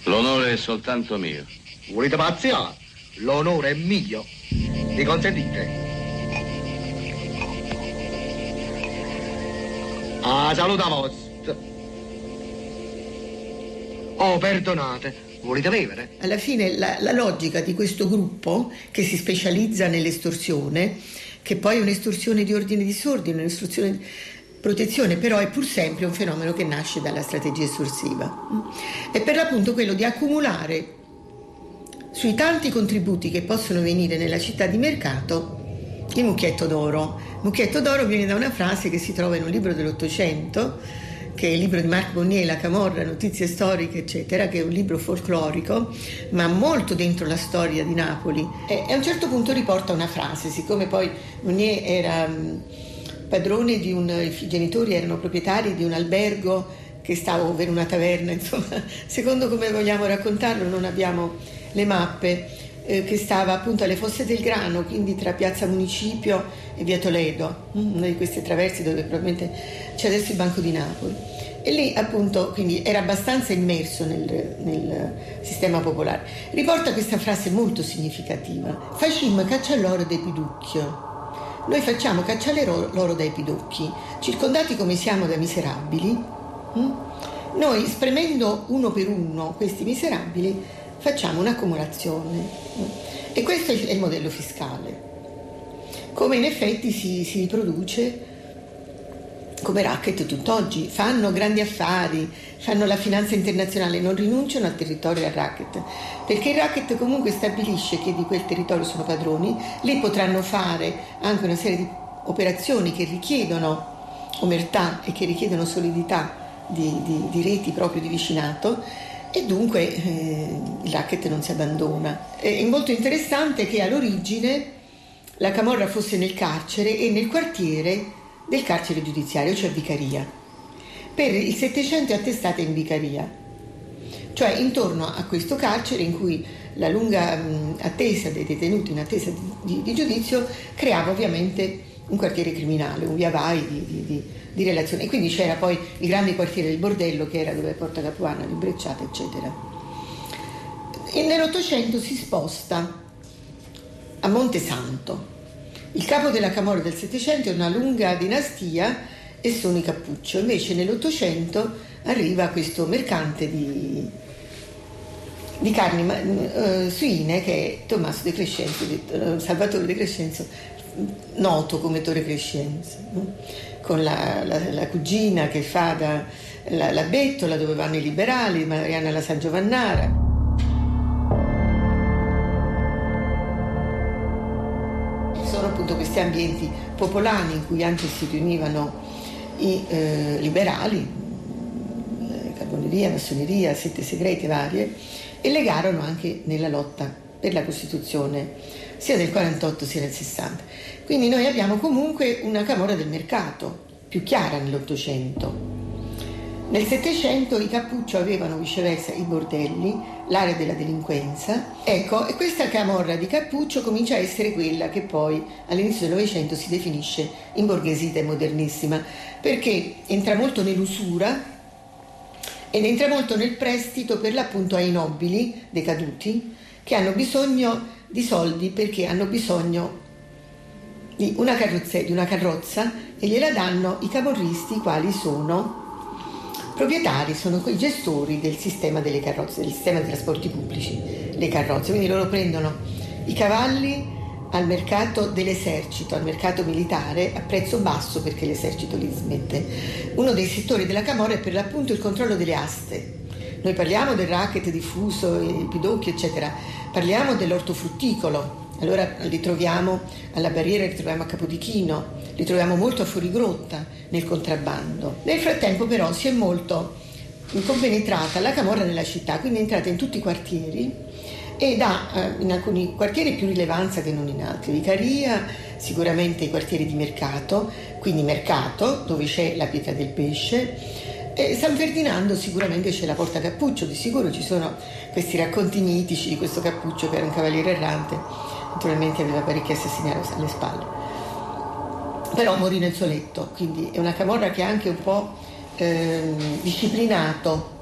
L'onore è soltanto mio. Volete pazziare? L'onore è mio. Mi consentite? Ah, saluta vostra. Oh, perdonate, Volete bevere? Alla fine la, la logica di questo gruppo che si specializza nell'estorsione, che poi è un'estorsione di ordine di disordine, un'estorsione di protezione, però è pur sempre un fenomeno che nasce dalla strategia estorsiva. È per l'appunto quello di accumulare sui tanti contributi che possono venire nella città di mercato il mucchietto d'oro. Il mucchietto d'oro viene da una frase che si trova in un libro dell'Ottocento, che è il libro di Marc Bonnier, La Camorra, Notizie storiche, eccetera, che è un libro folclorico, ma molto dentro la storia di Napoli. E a un certo punto riporta una frase, siccome poi Bonnier era mm, padrone di un, i genitori erano proprietari di un albergo che stava over una taverna, insomma, secondo come vogliamo raccontarlo non abbiamo le mappe, eh, che stava appunto alle Fosse del Grano, quindi tra Piazza Municipio e Via Toledo, mm, una di queste traverse dove probabilmente c'è adesso il Banco di Napoli. E lì appunto quindi era abbastanza immerso nel, nel sistema popolare. Riporta questa frase molto significativa. Facim caccia l'oro dei piducchio. Noi facciamo cacciare l'oro dai pidocchi, circondati come siamo da miserabili. Mm? Noi spremendo uno per uno questi miserabili facciamo un'accumulazione. E questo è il modello fiscale. Come in effetti si, si riproduce come racket tutt'oggi, fanno grandi affari, fanno la finanza internazionale, non rinunciano al territorio e al racket, perché il racket comunque stabilisce che di quel territorio sono padroni, lì potranno fare anche una serie di operazioni che richiedono omertà e che richiedono solidità di, di, di reti proprio di vicinato e dunque eh, il racket non si abbandona. È molto interessante che all'origine la Camorra fosse nel carcere e nel quartiere del carcere giudiziario, cioè Vicaria. Per il Settecento è attestata in Vicaria, cioè intorno a questo carcere in cui la lunga mh, attesa dei detenuti in attesa di, di, di, giudizio creava ovviamente un quartiere criminale, un via vai di, di di relazione. E quindi c'era poi il grande quartiere del bordello che era dove Porta Capuana, di Brecciata, eccetera. E nell'Ottocento si sposta a Monte Santo. Il capo della Camorra del Settecento è una lunga dinastia e sono i Cappuccio. Invece nell'Ottocento arriva questo mercante di, di carni uh, suine che è Tommaso De Crescenzo, uh, Salvatore De Crescenzo, noto come Torre Crescenzo. Con la, la, la cugina che fa da la, la, bettola dove vanno i liberali, Mariana la San Giovannara. Sono appunto questi ambienti popolani in cui anche si riunivano i eh, liberali, eh, carboneria, massoneria, sette segrete varie, e legarono anche nella lotta per la Costituzione sia del 48 sia del 60. Quindi noi abbiamo comunque una camorra del mercato, più chiara nell'Ottocento. Nel Settecento i Cappuccio avevano viceversa i bordelli, l'area della delinquenza. Ecco, e questa camorra di Cappuccio comincia a essere quella che poi all'inizio del Novecento si definisce imborghesita e modernissima, perché entra molto nell'usura ed entra molto nel prestito per l'appunto ai nobili decaduti che hanno bisogno di soldi perché hanno bisogno di una, carrozza, di una carrozza e gliela danno i camorristi, i quali sono proprietari, sono i gestori del sistema delle carrozze, del sistema dei trasporti pubblici, le carrozze. Quindi loro prendono i cavalli al mercato dell'esercito, al mercato militare, a prezzo basso perché l'esercito li smette. Uno dei settori della Camorra è per l'appunto il controllo delle aste. Noi parliamo del racket diffuso, i pidocchi, eccetera, parliamo dell'ortofrutticolo, allora li troviamo alla barriera, li troviamo a Capodichino, li troviamo molto a fuorigrotta nel contrabbando. Nel frattempo però si è molto compenetrata la camorra nella città, quindi è entrata in tutti i quartieri ed ha eh, in alcuni quartieri più rilevanza che non in altri. Vicaria, sicuramente i quartieri di mercato, quindi mercato dove c'è la pietra del pesce. E San Ferdinando sicuramente c'è la Porta Cappuccio, di sicuro ci sono questi racconti mitici di questo Cappuccio che era un cavaliere errante naturalmente aveva parecchi assassini alle spalle. Però morì nel suo letto, quindi è una camorra che ha anche un po' eh, disciplinato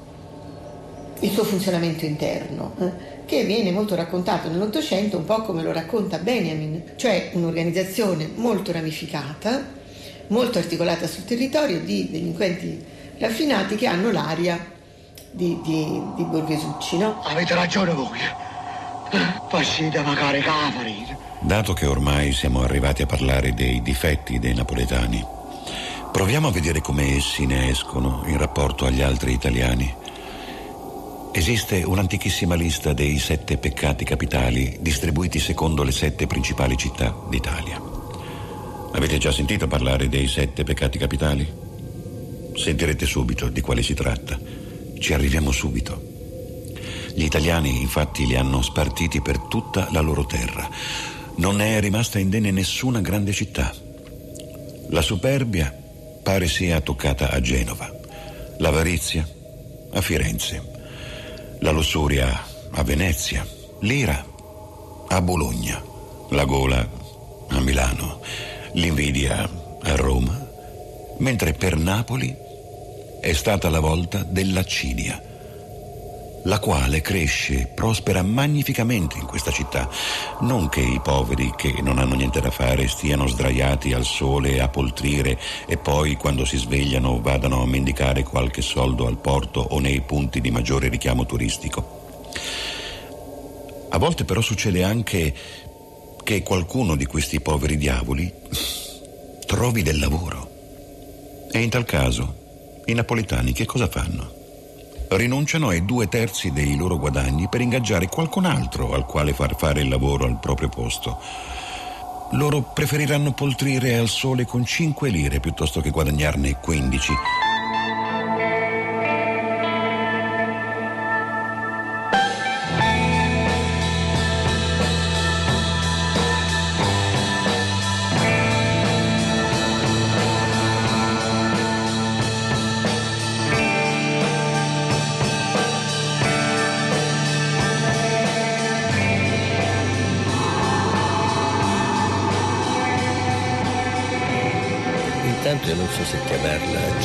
il suo funzionamento interno, eh, che viene molto raccontato nell'Ottocento, un po' come lo racconta Benjamin, cioè un'organizzazione molto ramificata, molto articolata sul territorio di delinquenti raffinati che hanno l'aria di, di, di Borghesucci, no? Avete ragione voi. Dato che ormai siamo arrivati a parlare dei difetti dei napoletani, proviamo a vedere come essi ne escono in rapporto agli altri italiani. Esiste un'antichissima lista dei sette peccati capitali distribuiti secondo le sette principali città d'Italia. Avete già sentito parlare dei sette peccati capitali? Sentirete subito di quale si tratta. Ci arriviamo subito. Gli italiani infatti li hanno spartiti per tutta la loro terra. Non ne è rimasta indenne nessuna grande città. La superbia pare sia toccata a Genova, l'avarizia a Firenze, la lussuria a Venezia, l'ira a Bologna, la gola a Milano, l'invidia a Roma, mentre per Napoli è stata la volta dell'accidia, la quale cresce, prospera magnificamente in questa città. Non che i poveri che non hanno niente da fare stiano sdraiati al sole a poltrire e poi quando si svegliano vadano a mendicare qualche soldo al porto o nei punti di maggiore richiamo turistico. A volte però succede anche che qualcuno di questi poveri diavoli trovi del lavoro. E in tal caso i napoletani che cosa fanno? Rinunciano ai due terzi dei loro guadagni per ingaggiare qualcun altro al quale far fare il lavoro al proprio posto. Loro preferiranno poltrire al sole con 5 lire piuttosto che guadagnarne 15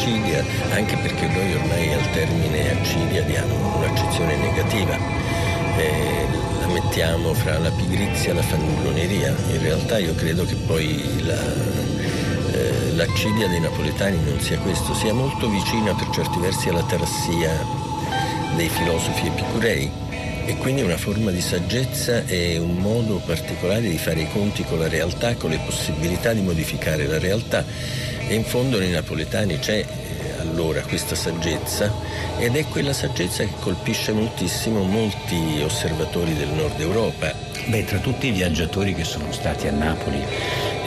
accidia, anche perché noi ormai al termine accidia diamo un'accezione negativa. Eh, la mettiamo fra la pigrizia e la fannuloneria. In realtà io credo che poi la, eh, l'accidia dei napoletani non sia questo, sia molto vicina per certi versi alla tarassia dei filosofi epicurei e quindi una forma di saggezza e un modo particolare di fare i conti con la realtà, con le possibilità di modificare la realtà. E in fondo nei napoletani c'è eh, allora questa saggezza ed è quella saggezza che colpisce moltissimo molti osservatori del nord Europa. Beh, tra tutti i viaggiatori che sono stati a Napoli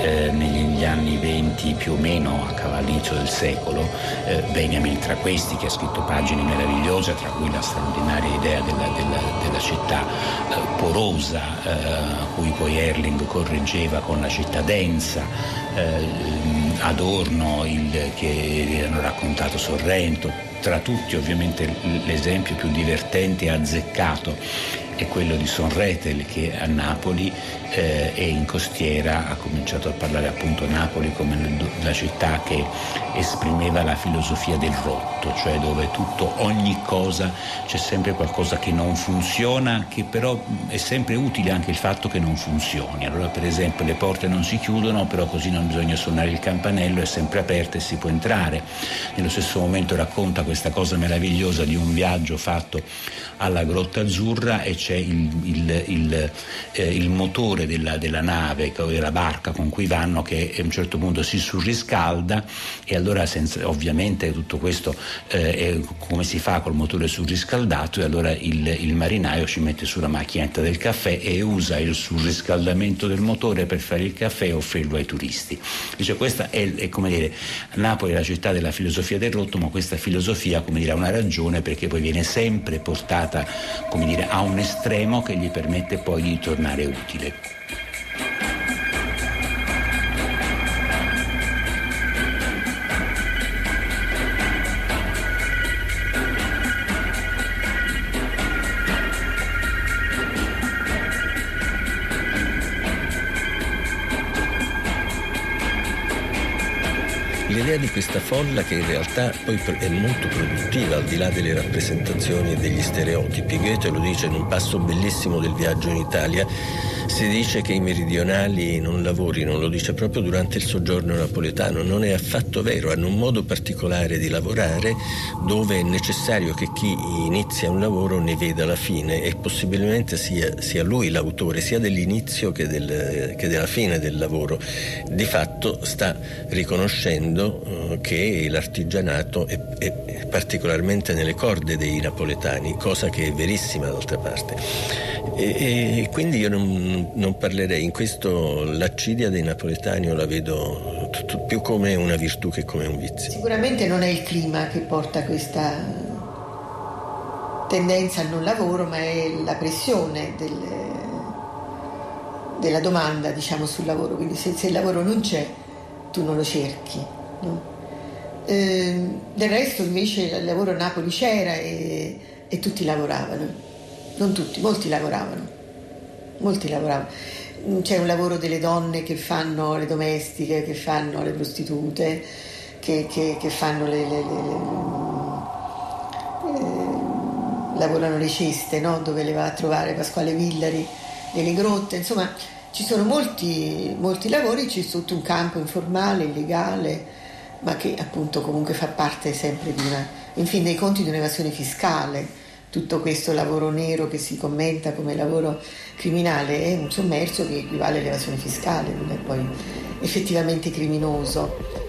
eh, negli anni 20 più o meno a cavall'inizio del secolo, eh, Benjamin tra questi che ha scritto pagine meravigliose, tra cui la straordinaria idea della, della, della città eh, porosa, eh, a cui poi Erling correggeva con la città densa, eh, Adorno il, che hanno raccontato Sorrento, tra tutti ovviamente l'esempio più divertente e azzeccato è quello di Sonretel che a Napoli eh, e in costiera ha cominciato a parlare appunto Napoli come la città che esprimeva la filosofia del rotto, cioè dove tutto, ogni cosa, c'è sempre qualcosa che non funziona, che però è sempre utile anche il fatto che non funzioni. Allora per esempio le porte non si chiudono, però così non bisogna suonare il campanello, è sempre aperta e si può entrare. Nello stesso momento racconta questa cosa meravigliosa di un viaggio fatto alla Grotta Azzurra e c'è il, il, il, eh, il motore della, della, nave, della barca con cui vanno che a un certo punto si surriscalda e allora senza, ovviamente tutto questo eh, è come si fa col motore surriscaldato e allora il, marinaio ci mette sulla macchinetta del caffè e usa il surriscaldamento del motore per fare il caffè e offrirlo ai turisti. Dice questa è, è come dire, Napoli è la città della filosofia del rotto, ma questa filosofia come dire, ha una ragione perché poi viene sempre portata come dire, a un estremo che gli permette poi di tornare utile. L'idea di questa folla che in realtà poi è molto produttiva al di là delle rappresentazioni e degli stereotipi. Goethe lo dice in un passo bellissimo del viaggio in Italia, si dice che i meridionali non lavorino, lo dice proprio durante il soggiorno napoletano, non è affatto vero, hanno un modo particolare di lavorare dove è necessario che chi inizia un lavoro ne veda la fine e possibilmente sia, sia lui l'autore sia dell'inizio che, del, che, della fine del lavoro. Di fatto sta riconoscendo uh, che l'artigianato è, è particolarmente nelle corde dei napoletani, cosa che è verissima d'altra parte. E, e quindi io non, non, parlerei, in questo l'accidia dei napoletani io la vedo tutto, più come una virtù che come un vizio. Sicuramente non è il clima che porta questa tendenza al non lavoro, ma è la pressione del, della domanda diciamo, sul lavoro, quindi se, se, il lavoro non c'è tu non lo cerchi. No? Eh, del resto invece il lavoro a Napoli c'era e, e tutti lavoravano non tutti, molti lavoravano, molti lavoravano. C'è un lavoro delle donne che fanno le domestiche, che fanno le prostitute, che, che, che fanno le, le, le, le eh, lavorano le ceste, no? dove le va a trovare Pasquale Villari, nelle grotte, insomma ci sono molti, molti lavori, c'è tutto un campo informale, illegale, ma che appunto comunque fa parte sempre di una, in fin dei conti di un'evasione fiscale tutto questo lavoro nero che si commenta come lavoro criminale è un sommerso che equivale all'evasione fiscale, non è poi effettivamente criminoso.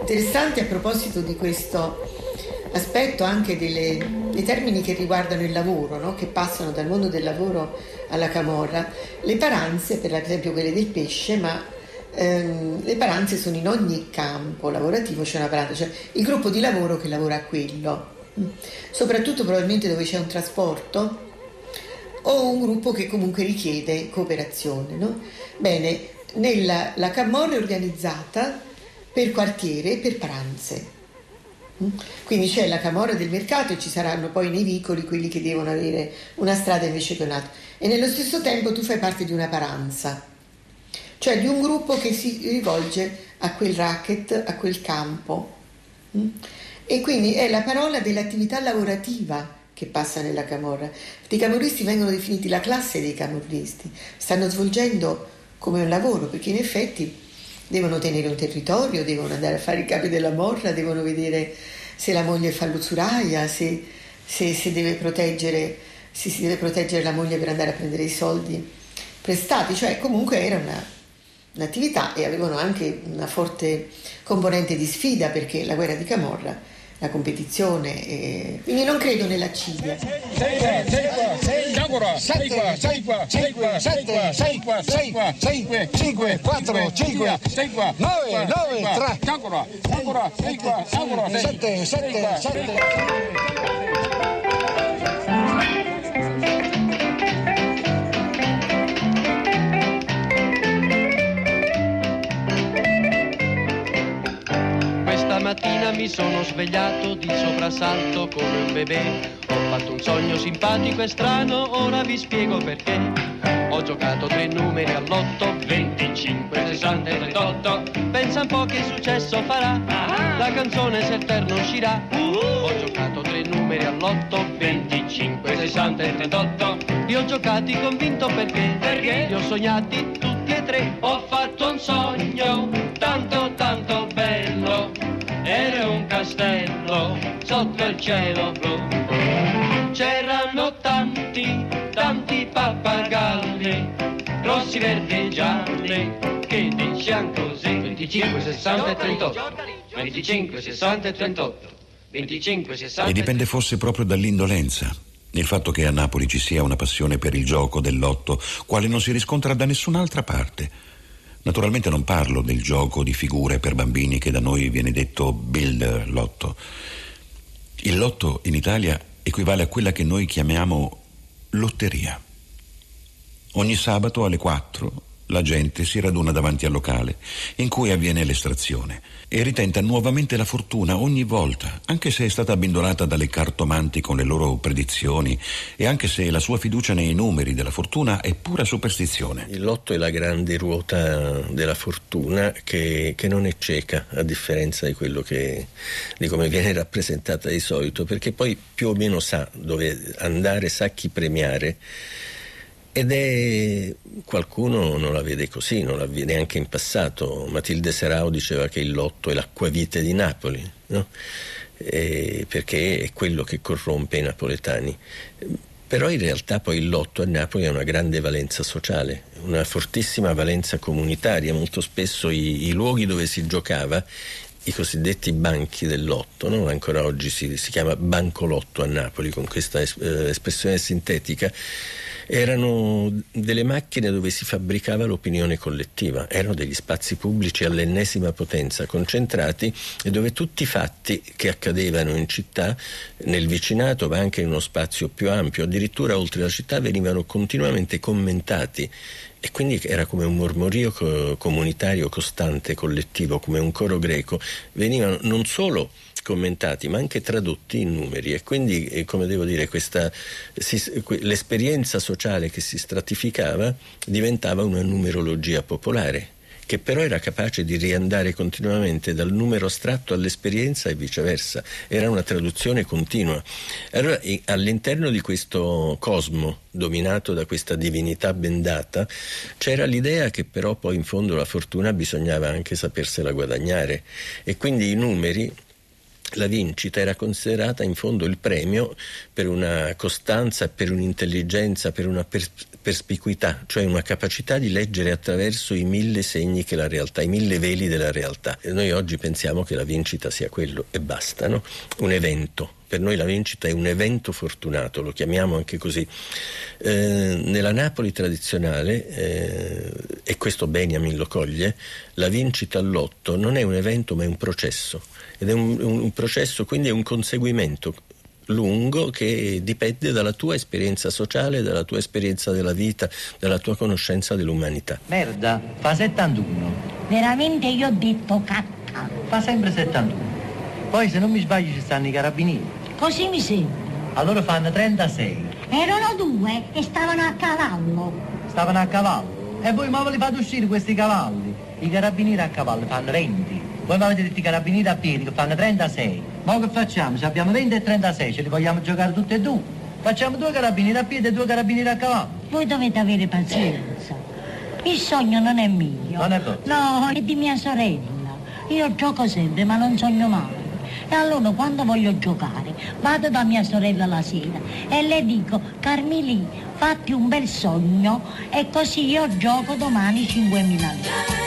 Interessante a proposito di questo aspetto anche delle, dei termini che riguardano il lavoro, no? che passano dal mondo del lavoro alla camorra, le paranze, per esempio quelle del pesce, ma ehm, le paranze sono in ogni campo lavorativo, c'è una paranza, cioè il gruppo di lavoro che lavora a quello, mm. soprattutto probabilmente dove c'è un trasporto o un gruppo che comunque richiede cooperazione. No? Bene, nella, la Camorra è organizzata per quartiere e per paranze. Mm. Quindi c'è la camorra del mercato e ci saranno poi nei vicoli quelli che devono avere una strada invece che un'altra. E nello stesso tempo tu fai parte di una paranza cioè di un gruppo che si rivolge a quel racket, a quel campo. Mm? E quindi è la parola dell'attività lavorativa che passa nella camorra. I camorristi vengono definiti la classe dei camorristi, stanno svolgendo come un lavoro, perché in effetti devono tenere un territorio, devono andare a fare i capi della morra, devono vedere se la moglie fa l'usuraia, se, se, se, deve proteggere, se si deve proteggere la moglie per andare a prendere i soldi prestati, cioè comunque era una, l'attività e avevano anche una forte componente di sfida perché la guerra di Camorra, la competizione, e... quindi non credo nella Cilia. Sei qua, sei qua, sei qua, sei qua, sei qua, sei qua, sei qua, sei qua, sei qua, 5, 5, 4, 5, 6 qua, 9, 9, 3, ancora, ancora, sei qua, ancora, 7, 7, 7. Mattina mi sono svegliato di soprassalto come un bebè. Ho fatto un sogno simpatico e strano, ora vi spiego perché. Ho giocato tre numeri all'otto, 25, 60 e 38. Pensa un po' che successo farà, la canzone se il terno uscirà. Ho giocato tre numeri all'otto, 25, 60 e 38. Li ho giocati convinto perché, perché li ho sognati tutti e tre. Ho fatto un sogno tanto tanto bello era un castello sotto il cielo blu. C'erano tanti, tanti pappagalli, rossi, verdi e gialli, che dicevano così. 25, 60 e 38. 25, 60 e 38. 25, 60 e dipende forse proprio dall'indolenza. Il fatto che a Napoli ci sia una passione per il gioco del lotto, quale non si riscontra da nessun'altra parte. Naturalmente non parlo del gioco di figure per bambini che da noi viene detto builder lotto. Il lotto in Italia equivale a quella che noi chiamiamo lotteria. Ogni sabato alle 4 La gente si raduna davanti al locale in cui avviene l'estrazione e ritenta nuovamente la fortuna ogni volta, anche se è stata abbindolata dalle cartomanti con le loro predizioni e anche se la sua fiducia nei numeri della fortuna è pura superstizione. Il lotto è la grande ruota della fortuna che, che non è cieca, a differenza di che di come viene rappresentata di solito, perché poi più o meno sa dove andare, sa chi premiare ed è qualcuno non la vede così, non la vede anche in passato. Matilde Serao diceva che il lotto è l'acquavite di Napoli, no? perché è quello che corrompe i napoletani. Però in realtà poi il lotto a Napoli ha una grande valenza sociale, una fortissima valenza comunitaria. Molto spesso i, i luoghi dove si giocava i cosiddetti banchi del lotto, no? ancora oggi si, si, chiama bancolotto a Napoli con questa es, eh, espressione sintetica, erano delle macchine dove si fabbricava l'opinione collettiva, erano degli spazi pubblici all'ennesima potenza, concentrati e dove tutti i fatti che accadevano in città, nel vicinato, ma anche in uno spazio più ampio, addirittura oltre la città, venivano continuamente commentati e quindi era come un mormorio comunitario costante, collettivo, come un coro greco, venivano non solo commentati ma anche tradotti in numeri. E quindi eh, come devo dire questa, l'esperienza sociale che si stratificava diventava una numerologia popolare che però era capace di riandare continuamente dal numero astratto all'esperienza e viceversa. Era una traduzione continua. Allora, all'interno di questo cosmo dominato da questa divinità bendata, c'era l'idea che però poi in fondo la fortuna bisognava anche sapersela guadagnare e quindi i numeri la vincita era considerata in fondo il premio per una costanza, per un'intelligenza, per una pers- perspicuità, cioè una capacità di leggere attraverso i mille segni che la realtà, i mille veli della realtà. E noi oggi pensiamo che la vincita sia quello e basta, no? un evento. Per noi la vincita è un evento fortunato, lo chiamiamo anche così. Eh, nella Napoli tradizionale, eh, e questo Beniamin lo coglie, la vincita all'otto non è un evento ma è un processo ed è un, un processo, quindi è un conseguimento lungo che dipende dalla tua esperienza sociale, dalla tua esperienza della vita, dalla tua conoscenza dell'umanità. Merda, fa 71. Veramente io ho detto cacca. Fa sempre 71. Poi se non mi sbaglio ci stanno i carabinieri. Così mi sembra. Allora fanno 36. Erano due e stavano a cavallo. Stavano a cavallo? E voi ma ve li fate uscire questi cavalli? I carabinieri a cavallo fanno 20. Voi mi avete detto i carabinieri a piedi che fanno 36. Ma che facciamo? Se abbiamo 20 e 36, ce li vogliamo giocare tutti e due. Facciamo due carabinieri a piedi e due carabinieri a cavallo. Voi dovete avere pazienza. Il sogno non è mio. Non è vero? No, è di mia sorella. Io gioco sempre, ma non sogno mai. E allora quando voglio giocare vado da mia sorella la sera e le dico Carmeli fatti un bel sogno e così io gioco domani 5.000 lire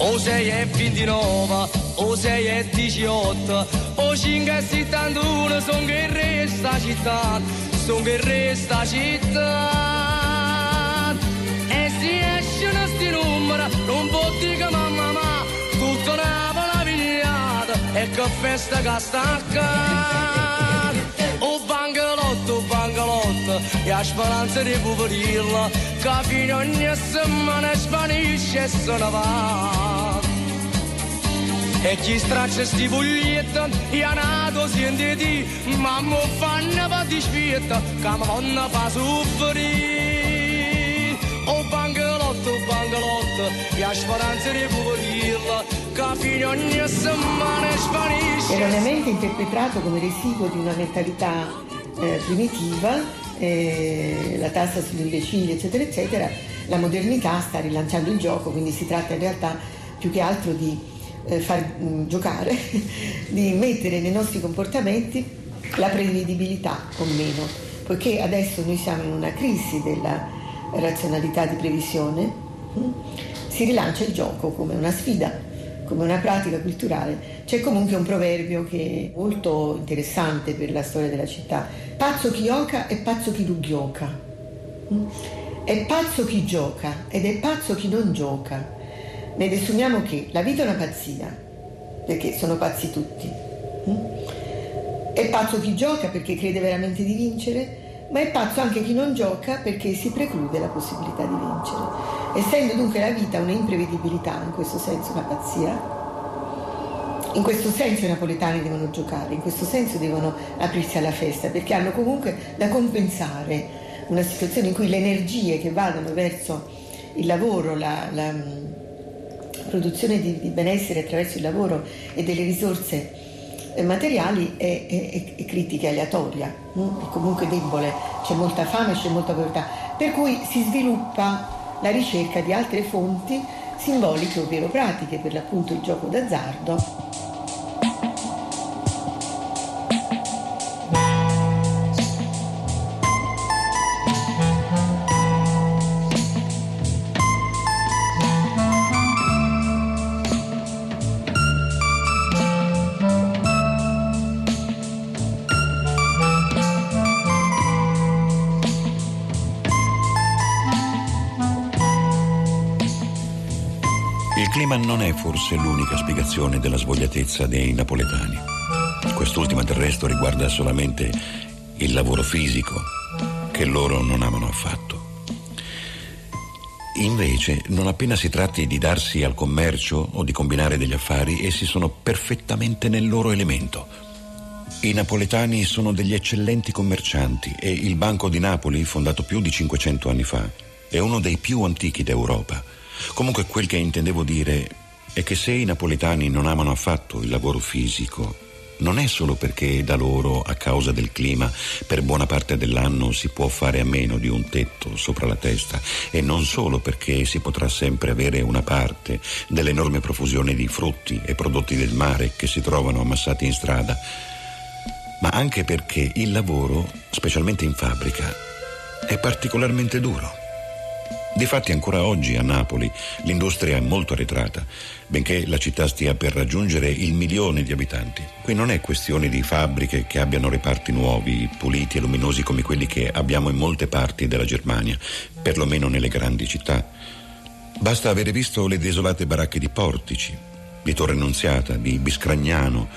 o 6 e 29, o 6 e 18, o 5 e 71, sono che resta città, sono che resta città. E si esce sti numeri, non può dire mamma ma, tutto Napoli pigliata, e che festa che sta O bangalotto, bangalotto, e a speranza di poverirla, che fino ogni settimana spanisce e se ne va. E chi straccia sti puglietti, e a nato sentiti, ma mo fanno per dispietta, che mi fanno fa soffrire. O bangalotto, bangalotto, e a speranza di poverirla, che fino ogni settimana spanisce. Erroneamente interpretato come residuo di una mentalità eh, primitiva, eh, la tassa sugli imbecilli, eccetera, eccetera, la modernità sta rilanciando il gioco, quindi si tratta in realtà più che altro di eh, far mh, giocare, di mettere nei nostri comportamenti la prevedibilità o meno, poiché adesso noi siamo in una crisi della razionalità di previsione, mh, si rilancia il gioco come una sfida come una pratica culturale. C'è comunque un proverbio che è molto interessante per la storia della città. Pazzo chi gioca e pazzo chi non gioca. È pazzo chi gioca ed è pazzo chi non gioca. Ne desumiamo che la vita è una pazzia, perché sono pazzi tutti. È pazzo chi gioca perché crede veramente di vincere, ma è pazzo anche chi non gioca perché si preclude la possibilità di vincere. Essendo dunque la vita un'imprevedibilità, in questo senso una pazzia, in questo senso i napoletani devono giocare, in questo senso devono aprirsi alla festa, perché hanno comunque da compensare una situazione in cui le energie che vadano verso il lavoro, la, la produzione di, di, benessere attraverso il lavoro e delle risorse eh, materiali è, è, è critica, è aleatoria, no? è comunque debole, c'è molta fame, c'è molta povertà, per cui si sviluppa la ricerca di altre fonti simboliche ovvero pratiche, per l'appunto il gioco d'azzardo non è forse l'unica spiegazione della svogliatezza dei napoletani. Quest'ultima del resto riguarda solamente il lavoro fisico, che loro non amano affatto. Invece, non appena si tratti di darsi al commercio o di combinare degli affari, essi sono perfettamente nel loro elemento. I napoletani sono degli eccellenti commercianti e il Banco di Napoli, fondato più di 500 anni fa, è uno dei più antichi d'Europa Comunque quel che intendevo dire è che se i napoletani non amano affatto il lavoro fisico, non è solo perché da loro, a causa del clima, per buona parte dell'anno si può fare a meno di un tetto sopra la testa e non solo perché si potrà sempre avere una parte dell'enorme profusione di frutti e prodotti del mare che si trovano ammassati in strada, ma anche perché il lavoro, specialmente in fabbrica, è particolarmente duro. Difatti ancora oggi a Napoli l'industria è molto arretrata, benché la città stia per raggiungere il milione di abitanti. Qui non è questione di fabbriche che abbiano reparti nuovi, puliti e luminosi come quelli che abbiamo in molte parti della Germania, perlomeno nelle grandi città. Basta avere visto le desolate baracche di Portici, di Torre Annunziata, di Biscragnano,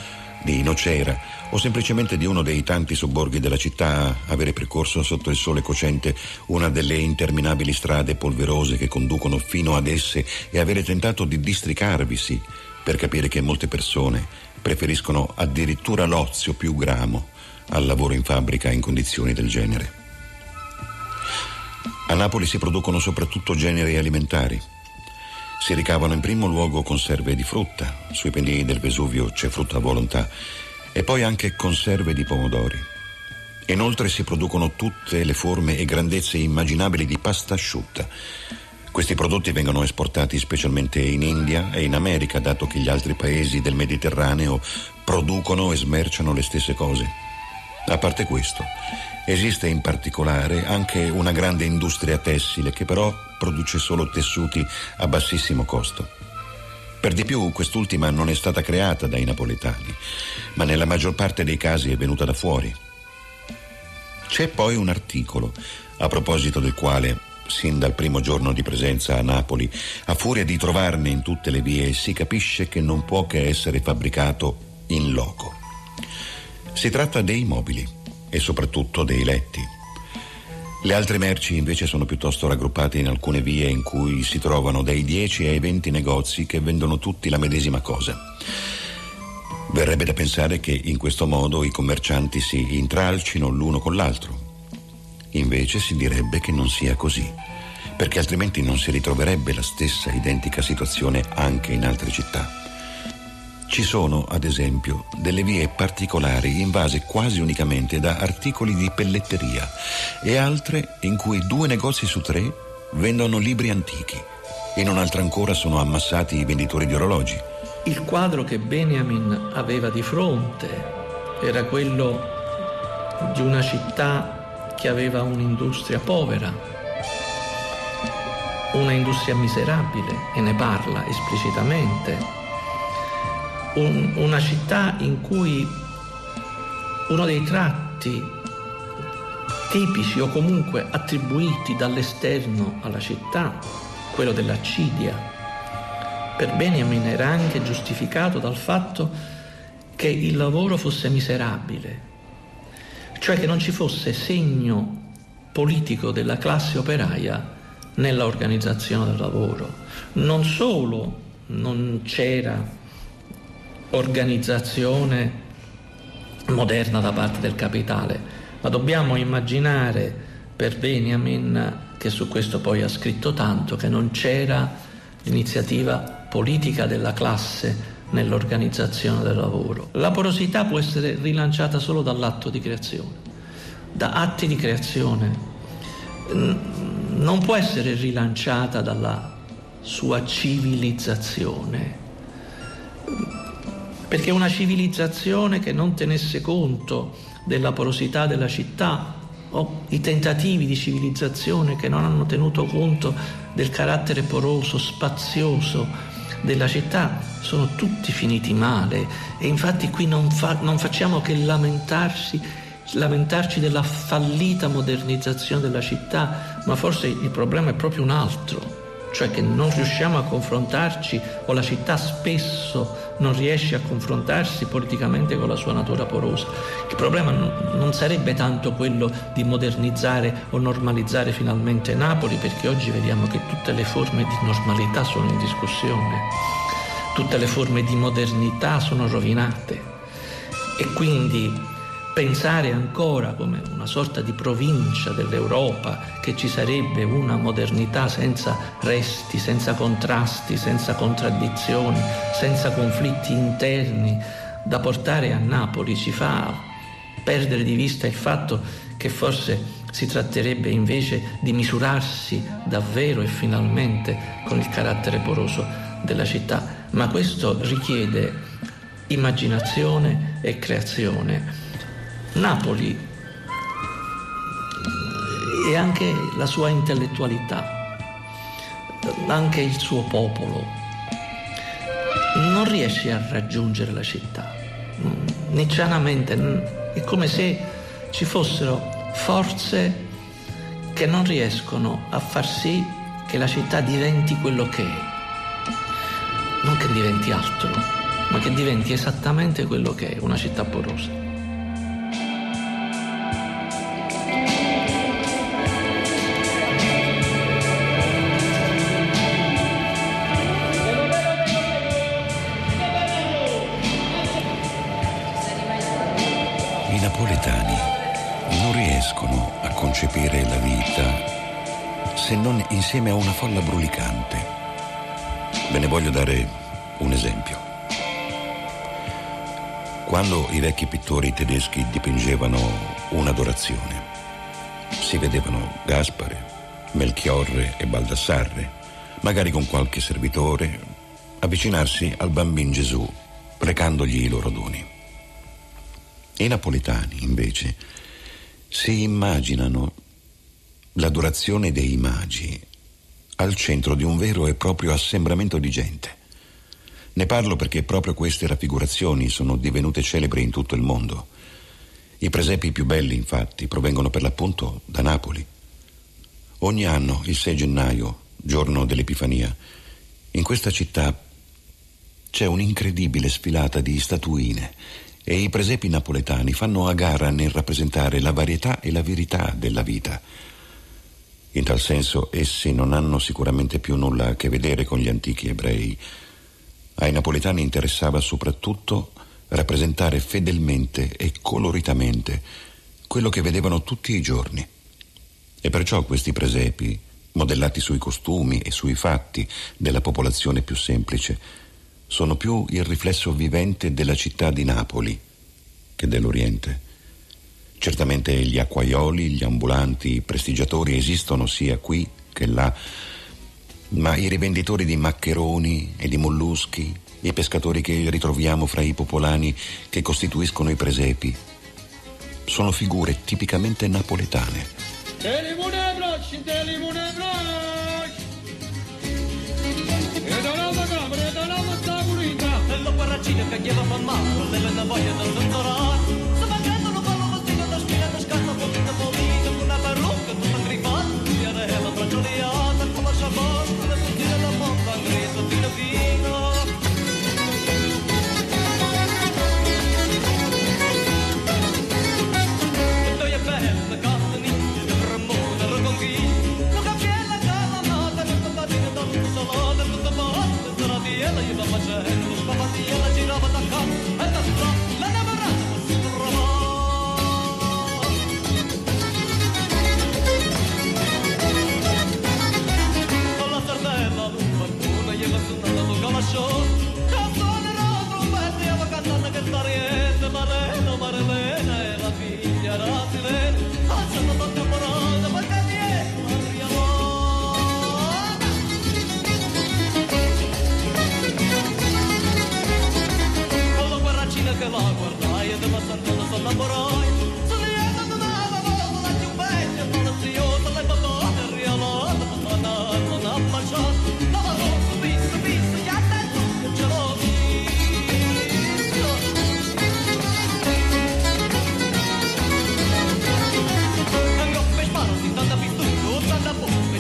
di Nocera o semplicemente di uno dei tanti sobborghi della città avere percorso sotto il sole cocente una delle interminabili strade polverose che conducono fino ad esse e avere tentato di districarvisi per capire che molte persone preferiscono addirittura l'ozio più gramo al lavoro in fabbrica in condizioni del genere. A Napoli si producono soprattutto generi alimentari. Si ricavano in primo luogo conserve di frutta, sui pendii del Vesuvio c'è frutta a volontà, e poi anche conserve di pomodori. Inoltre si producono tutte le forme e grandezze immaginabili di pasta asciutta. Questi prodotti vengono esportati specialmente in India e in America, dato che gli altri paesi del Mediterraneo producono e smerciano le stesse cose. A parte questo, esiste in particolare anche una grande industria tessile che però produce solo tessuti a bassissimo costo. Per di più, quest'ultima non è stata creata dai napoletani, ma nella maggior parte dei casi è venuta da fuori. C'è poi un articolo a proposito del quale, sin dal primo giorno di presenza a Napoli, a furia di trovarne in tutte le vie, si capisce che non può che essere fabbricato in loco. Si tratta dei mobili e soprattutto dei letti. Le altre merci invece sono piuttosto raggruppate in alcune vie in cui si trovano dai 10 ai 20 negozi che vendono tutti la medesima cosa. Verrebbe da pensare che in questo modo i commercianti si intralcino l'uno con l'altro. Invece si direbbe che non sia così, perché altrimenti non si ritroverebbe la stessa identica situazione anche in altre città. Ci sono, ad esempio, delle vie particolari invase quasi unicamente da articoli di pelletteria e altre in cui due negozi su tre vendono libri antichi. In un'altra ancora sono ammassati i venditori di orologi. Il quadro che Benjamin aveva di fronte era quello di una città che aveva un'industria povera, una industria miserabile e ne parla esplicitamente un, una città in cui uno dei tratti tipici o comunque attribuiti dall'esterno alla città, quello dell'accidia, per Benjamin era anche giustificato dal fatto che il lavoro fosse miserabile, cioè che non ci fosse segno politico della classe operaia nella organizzazione del lavoro. Non solo non c'era organizzazione moderna da parte del capitale, ma dobbiamo immaginare per Benjamin, che su questo poi ha scritto tanto, che non c'era l'iniziativa politica della classe nell'organizzazione del lavoro. La porosità può essere rilanciata solo dall'atto di creazione, da atti di creazione. Non può essere rilanciata dalla sua civilizzazione, perché una civilizzazione che non tenesse conto della porosità della città o i tentativi di civilizzazione che non hanno tenuto conto del carattere poroso, spazioso della città sono tutti finiti male. E infatti qui non, fa, non facciamo che lamentarsi, lamentarci della fallita modernizzazione della città, ma forse il problema è proprio un altro cioè che non riusciamo a confrontarci o la città spesso non riesce a confrontarsi politicamente con la sua natura porosa. Il problema non sarebbe tanto quello di modernizzare o normalizzare finalmente Napoli, perché oggi vediamo che tutte le forme di normalità sono in discussione, tutte le forme di modernità sono rovinate e quindi pensare ancora come una sorta di provincia dell'Europa, che ci sarebbe una modernità senza resti, senza contrasti, senza contraddizioni, senza conflitti interni da portare a Napoli, ci fa perdere di vista il fatto che forse si tratterebbe invece di misurarsi davvero e finalmente con il carattere poroso della città, ma questo richiede immaginazione e creazione Napoli e anche la sua intellettualità, anche il suo popolo, non riesce a raggiungere la città. Niccianamente è come se ci fossero forze che non riescono a far sì che la città diventi quello che è. Non che diventi altro, ma che diventi esattamente quello che è, una città porosa. Concepire la vita se non insieme a una folla brulicante. Ve ne voglio dare un esempio. Quando i vecchi pittori tedeschi dipingevano un'adorazione, si vedevano Gaspare, Melchiorre e Baldassarre, magari con qualche servitore, avvicinarsi al bambino Gesù, recandogli i loro doni. I napoletani, invece, si immaginano l'adorazione dei magi al centro di un vero e proprio assembramento di gente. Ne parlo perché proprio queste raffigurazioni sono divenute celebri in tutto il mondo. I presepi più belli, infatti, provengono per l'appunto da Napoli. Ogni anno, il 6 gennaio, giorno dell'Epifania, in questa città c'è un'incredibile sfilata di statuine e i presepi napoletani fanno a gara nel rappresentare la varietà e la verità della vita. In tal senso essi non hanno sicuramente più nulla a che vedere con gli antichi ebrei. Ai napoletani interessava soprattutto rappresentare fedelmente e coloritamente quello che vedevano tutti i giorni. E perciò questi presepi, modellati sui costumi e sui fatti della popolazione più semplice, sono più il riflesso vivente della città di Napoli che dell'Oriente. Certamente gli acquaioli, gli ambulanti, i prestigiatori esistono sia qui che là, ma i rivenditori di maccheroni e di molluschi, i pescatori che ritroviamo fra i popolani che costituiscono i presepi, sono figure tipicamente napoletane. Cine che lleva man mano, le la voglia del dottorato. Sta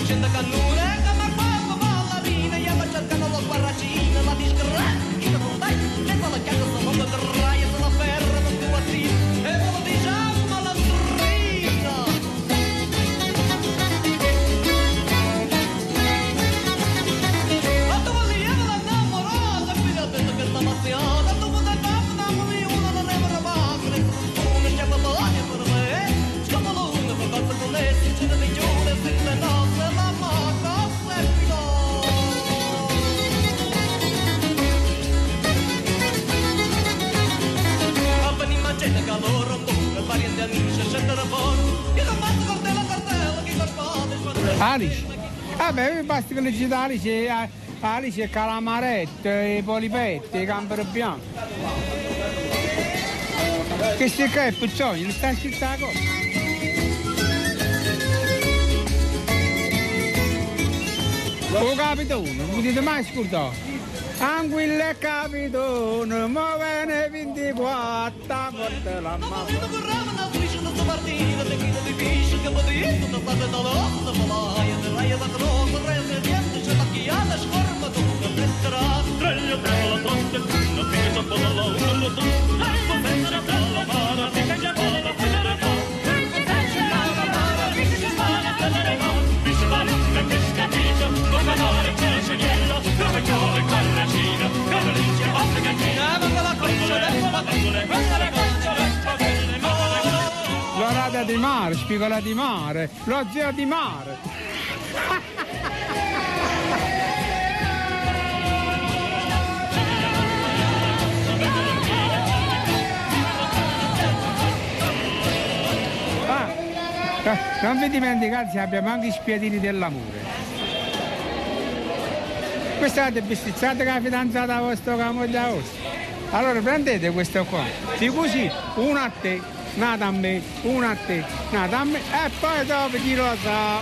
Gente canura Vabbè, basta che le città Alice, eh, Alice, Calamaretto, i Campero Bianco. Che si è Puccioni, non sta scritto la cosa. O capitone, non mi dite mai scordato. Anguilla e capitone, muovene 24, porta la mamma. L'orata di mare, spigola di mare, lo zio di mare. Ah, eh, non vi dimenticate, abbiamo anche i spiedini dell'amore. Bestizzata che la fidanzata vostra la moglie vostra. Allora prendete questo qua, di così, una a te, nata a me, una a te, nata a me, e poi dopo chi lo sa.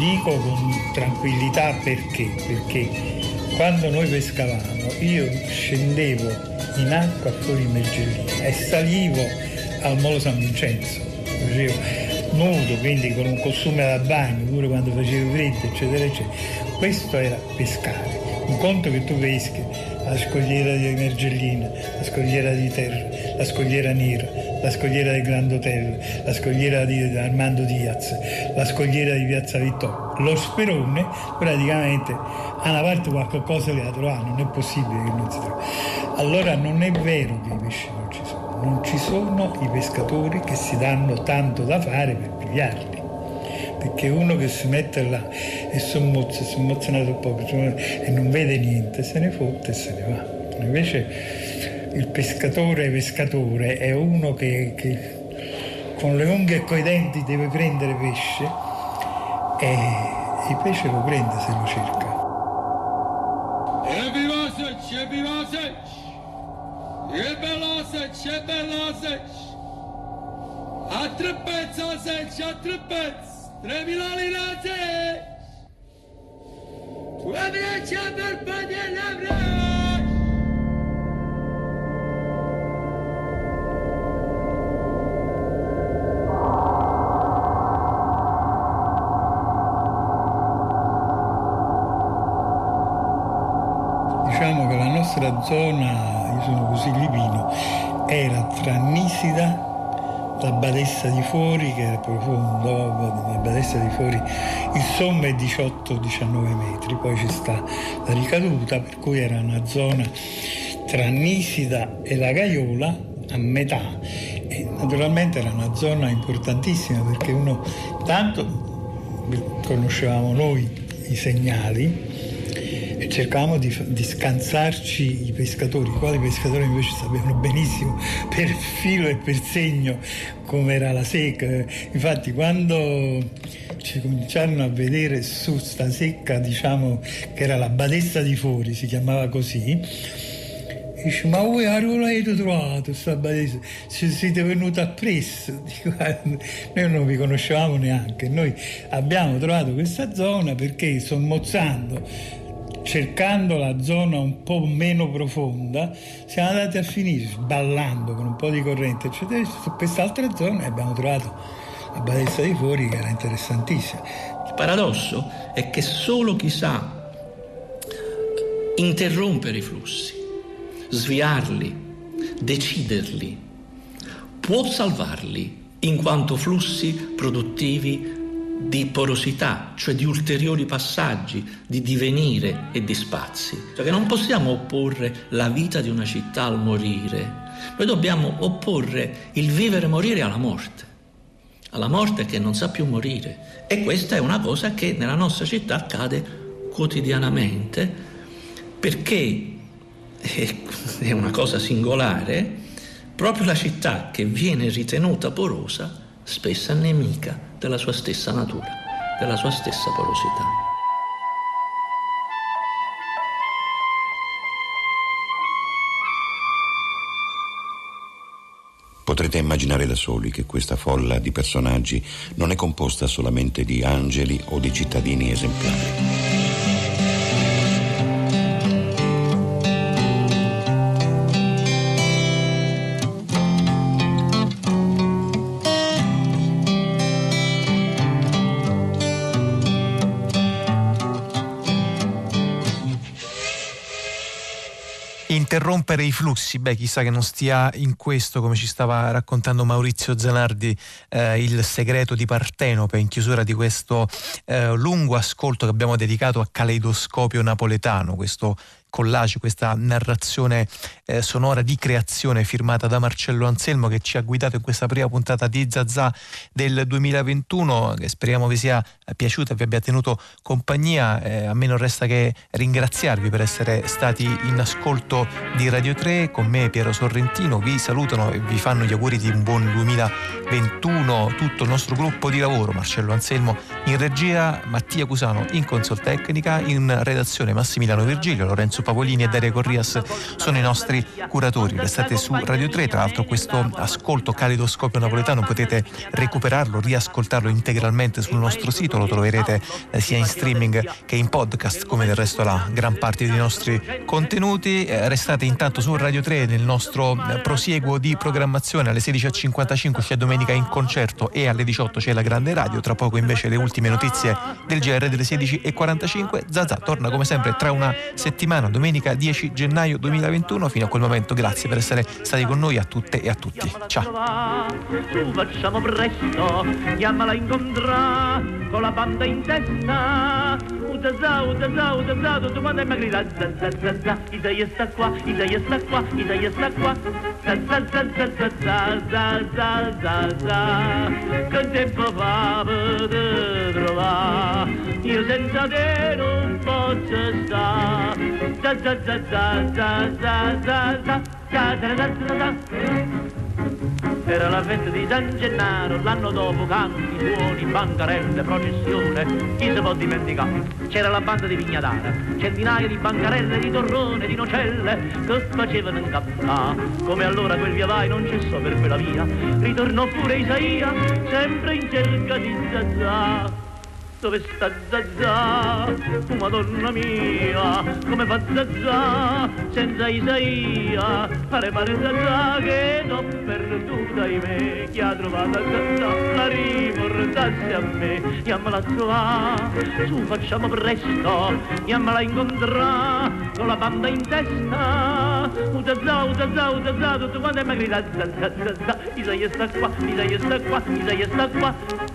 Dico con tranquillità perché? Perché quando noi pescavamo io scendevo in acqua fuori in Mergellina e salivo al Molo San Vincenzo. Facevo nudo, quindi con un costume da bagno, pure quando facevo freddo, eccetera, eccetera. Questo era pescare. Un conto che tu peschi la scogliera di Mergellina, la scogliera di Terra, la scogliera Nera, la scogliera del Grand Hotel, la scogliera di Armando Diaz, la scogliera di Piazza Vittorio. Lo sperone praticamente a una parte qualche cosa le ha trovato, non è possibile che non si trovi. Allora non è vero che i pesci non ci sono, non ci sono i pescatori che si danno tanto da fare per pigliarli perché uno che si mette là e sommozza, sommozzonato poco e non vede niente, se ne fotte e se ne va. Invece il pescatore pescatore è uno che, che con le unghie e coi denti deve prendere pesce e il pesce lo prende se lo cerca. E Vivasec, e Vivasec, e Bellasec, e Bellasec, a tre nostra zona, io sono così lipino, era tra Nisida, la Badessa di Fuori, che era profondo, la Badessa di Fuori, il sommo è 18-19 metri, poi ci sta la ricaduta, per cui era una zona tra Nisida e la Gaiola a metà. E naturalmente era una zona importantissima perché uno tanto conoscevamo noi i segnali cercavamo di, di scansarci i pescatori, i quali pescatori invece sapevano benissimo per filo e per segno come era la secca. Infatti quando ci cominciarono a vedere su sta secca, diciamo che era la Badessa di Fori, si chiamava così, Dice, ma voi a Roma avete trovato sta badessa? Se siete venuti appresso? Dico, noi non vi conoscevamo neanche, noi abbiamo trovato questa zona perché sommozzando, cercando la zona un po' meno profonda, siamo andati a finire sballando con un po' di corrente, eccetera, su quest'altra zona e abbiamo trovato la badessa di fuori che era interessantissima. Il paradosso è che solo chi sa interrompere i flussi, sviarli, deciderli, può salvarli in quanto flussi produttivi di porosità, cioè di ulteriori passaggi, di divenire e di spazi. Cioè che non possiamo opporre la vita di una città al morire, noi dobbiamo opporre il vivere e morire alla morte, alla morte che non sa più morire. E questa è una cosa che nella nostra città accade quotidianamente perché è una cosa singolare, proprio la città che viene ritenuta porosa spesso è nemica della sua stessa natura, della sua stessa porosità. Potrete immaginare da soli che questa folla di personaggi non è composta solamente di angeli o di cittadini esemplari. Interrompere i flussi, beh chissà che non stia in questo, come ci stava raccontando Maurizio Zanardi, eh, il segreto di Partenope in chiusura di questo eh, lungo ascolto che abbiamo dedicato a Caleidoscopio Napoletano, questo collage, questa narrazione eh, sonora di creazione firmata da Marcello Anselmo che ci ha guidato in questa prima puntata di Zazà del 2021 che speriamo vi sia piaciuta e vi abbia tenuto compagnia. Eh, a me non resta che ringraziarvi per essere stati in ascolto di Radio 3 con me Piero Sorrentino. Vi salutano e vi fanno gli auguri di un buon 2021 tutto il nostro gruppo di lavoro, Marcello Anselmo in regia, Mattia Cusano in consol tecnica, in redazione Massimiliano Virgilio, Lorenzo Lorenzo Pavolini e Daria Corrias sono i nostri curatori. Restate su Radio 3, tra l'altro questo ascolto calidoscopio napoletano potete recuperarlo, riascoltarlo integralmente sul nostro sito, lo troverete eh, sia in streaming che in podcast come del resto la gran parte dei nostri contenuti. Eh, restate intanto su Radio 3 nel nostro eh, prosieguo di programmazione alle 16.55 c'è domenica in concerto e alle 18 c'è la grande radio, tra poco invece le ultime notizie del GR delle 16.45. Zaza torna come sempre tra una settimana domenica 10 gennaio 2021. Fino a quel momento grazie per essere stati con noi a tutte e a tutti. Ciao. Su facciamo presto, chiamala incontrà con la banda in testa. Utazà, utazà, utazà, tutto quanto è magrita. Zazza, Isaia sta qua, Isaia sta qua, Isaia sta qua. Zazza, zazza, zazza, zazza, zazza. Che tempo fa per trovare? Io senza te non posso stare za za za za za za za da da da da da era la festa di San Gennaro, l'anno dopo canti, suoni, bancarelle, processione, chi se può dimenticare? C'era la banda di Vignadara, centinaia di bancarelle, di torrone, di nocelle, che facevano incappà. Come allora quel via vai non cessò per quella via, ritornò pure Isaia, sempre in cerca di Zazà dove sta Zazà? Oh, Madonna mia, come fa Zazà senza Isaia? Pare pare Zazà che t'ho perduta in me, chi ha trovato Zazà la riportasse a me, chiamala a trovare, su facciamo presto, chiamala incontrare con la banda in testa. Utazà, utazà, utazà, tutto quanto è magrita, Zazà, Zazà, Isaia sta qua, Isaia sta qua, Isaia sta qua,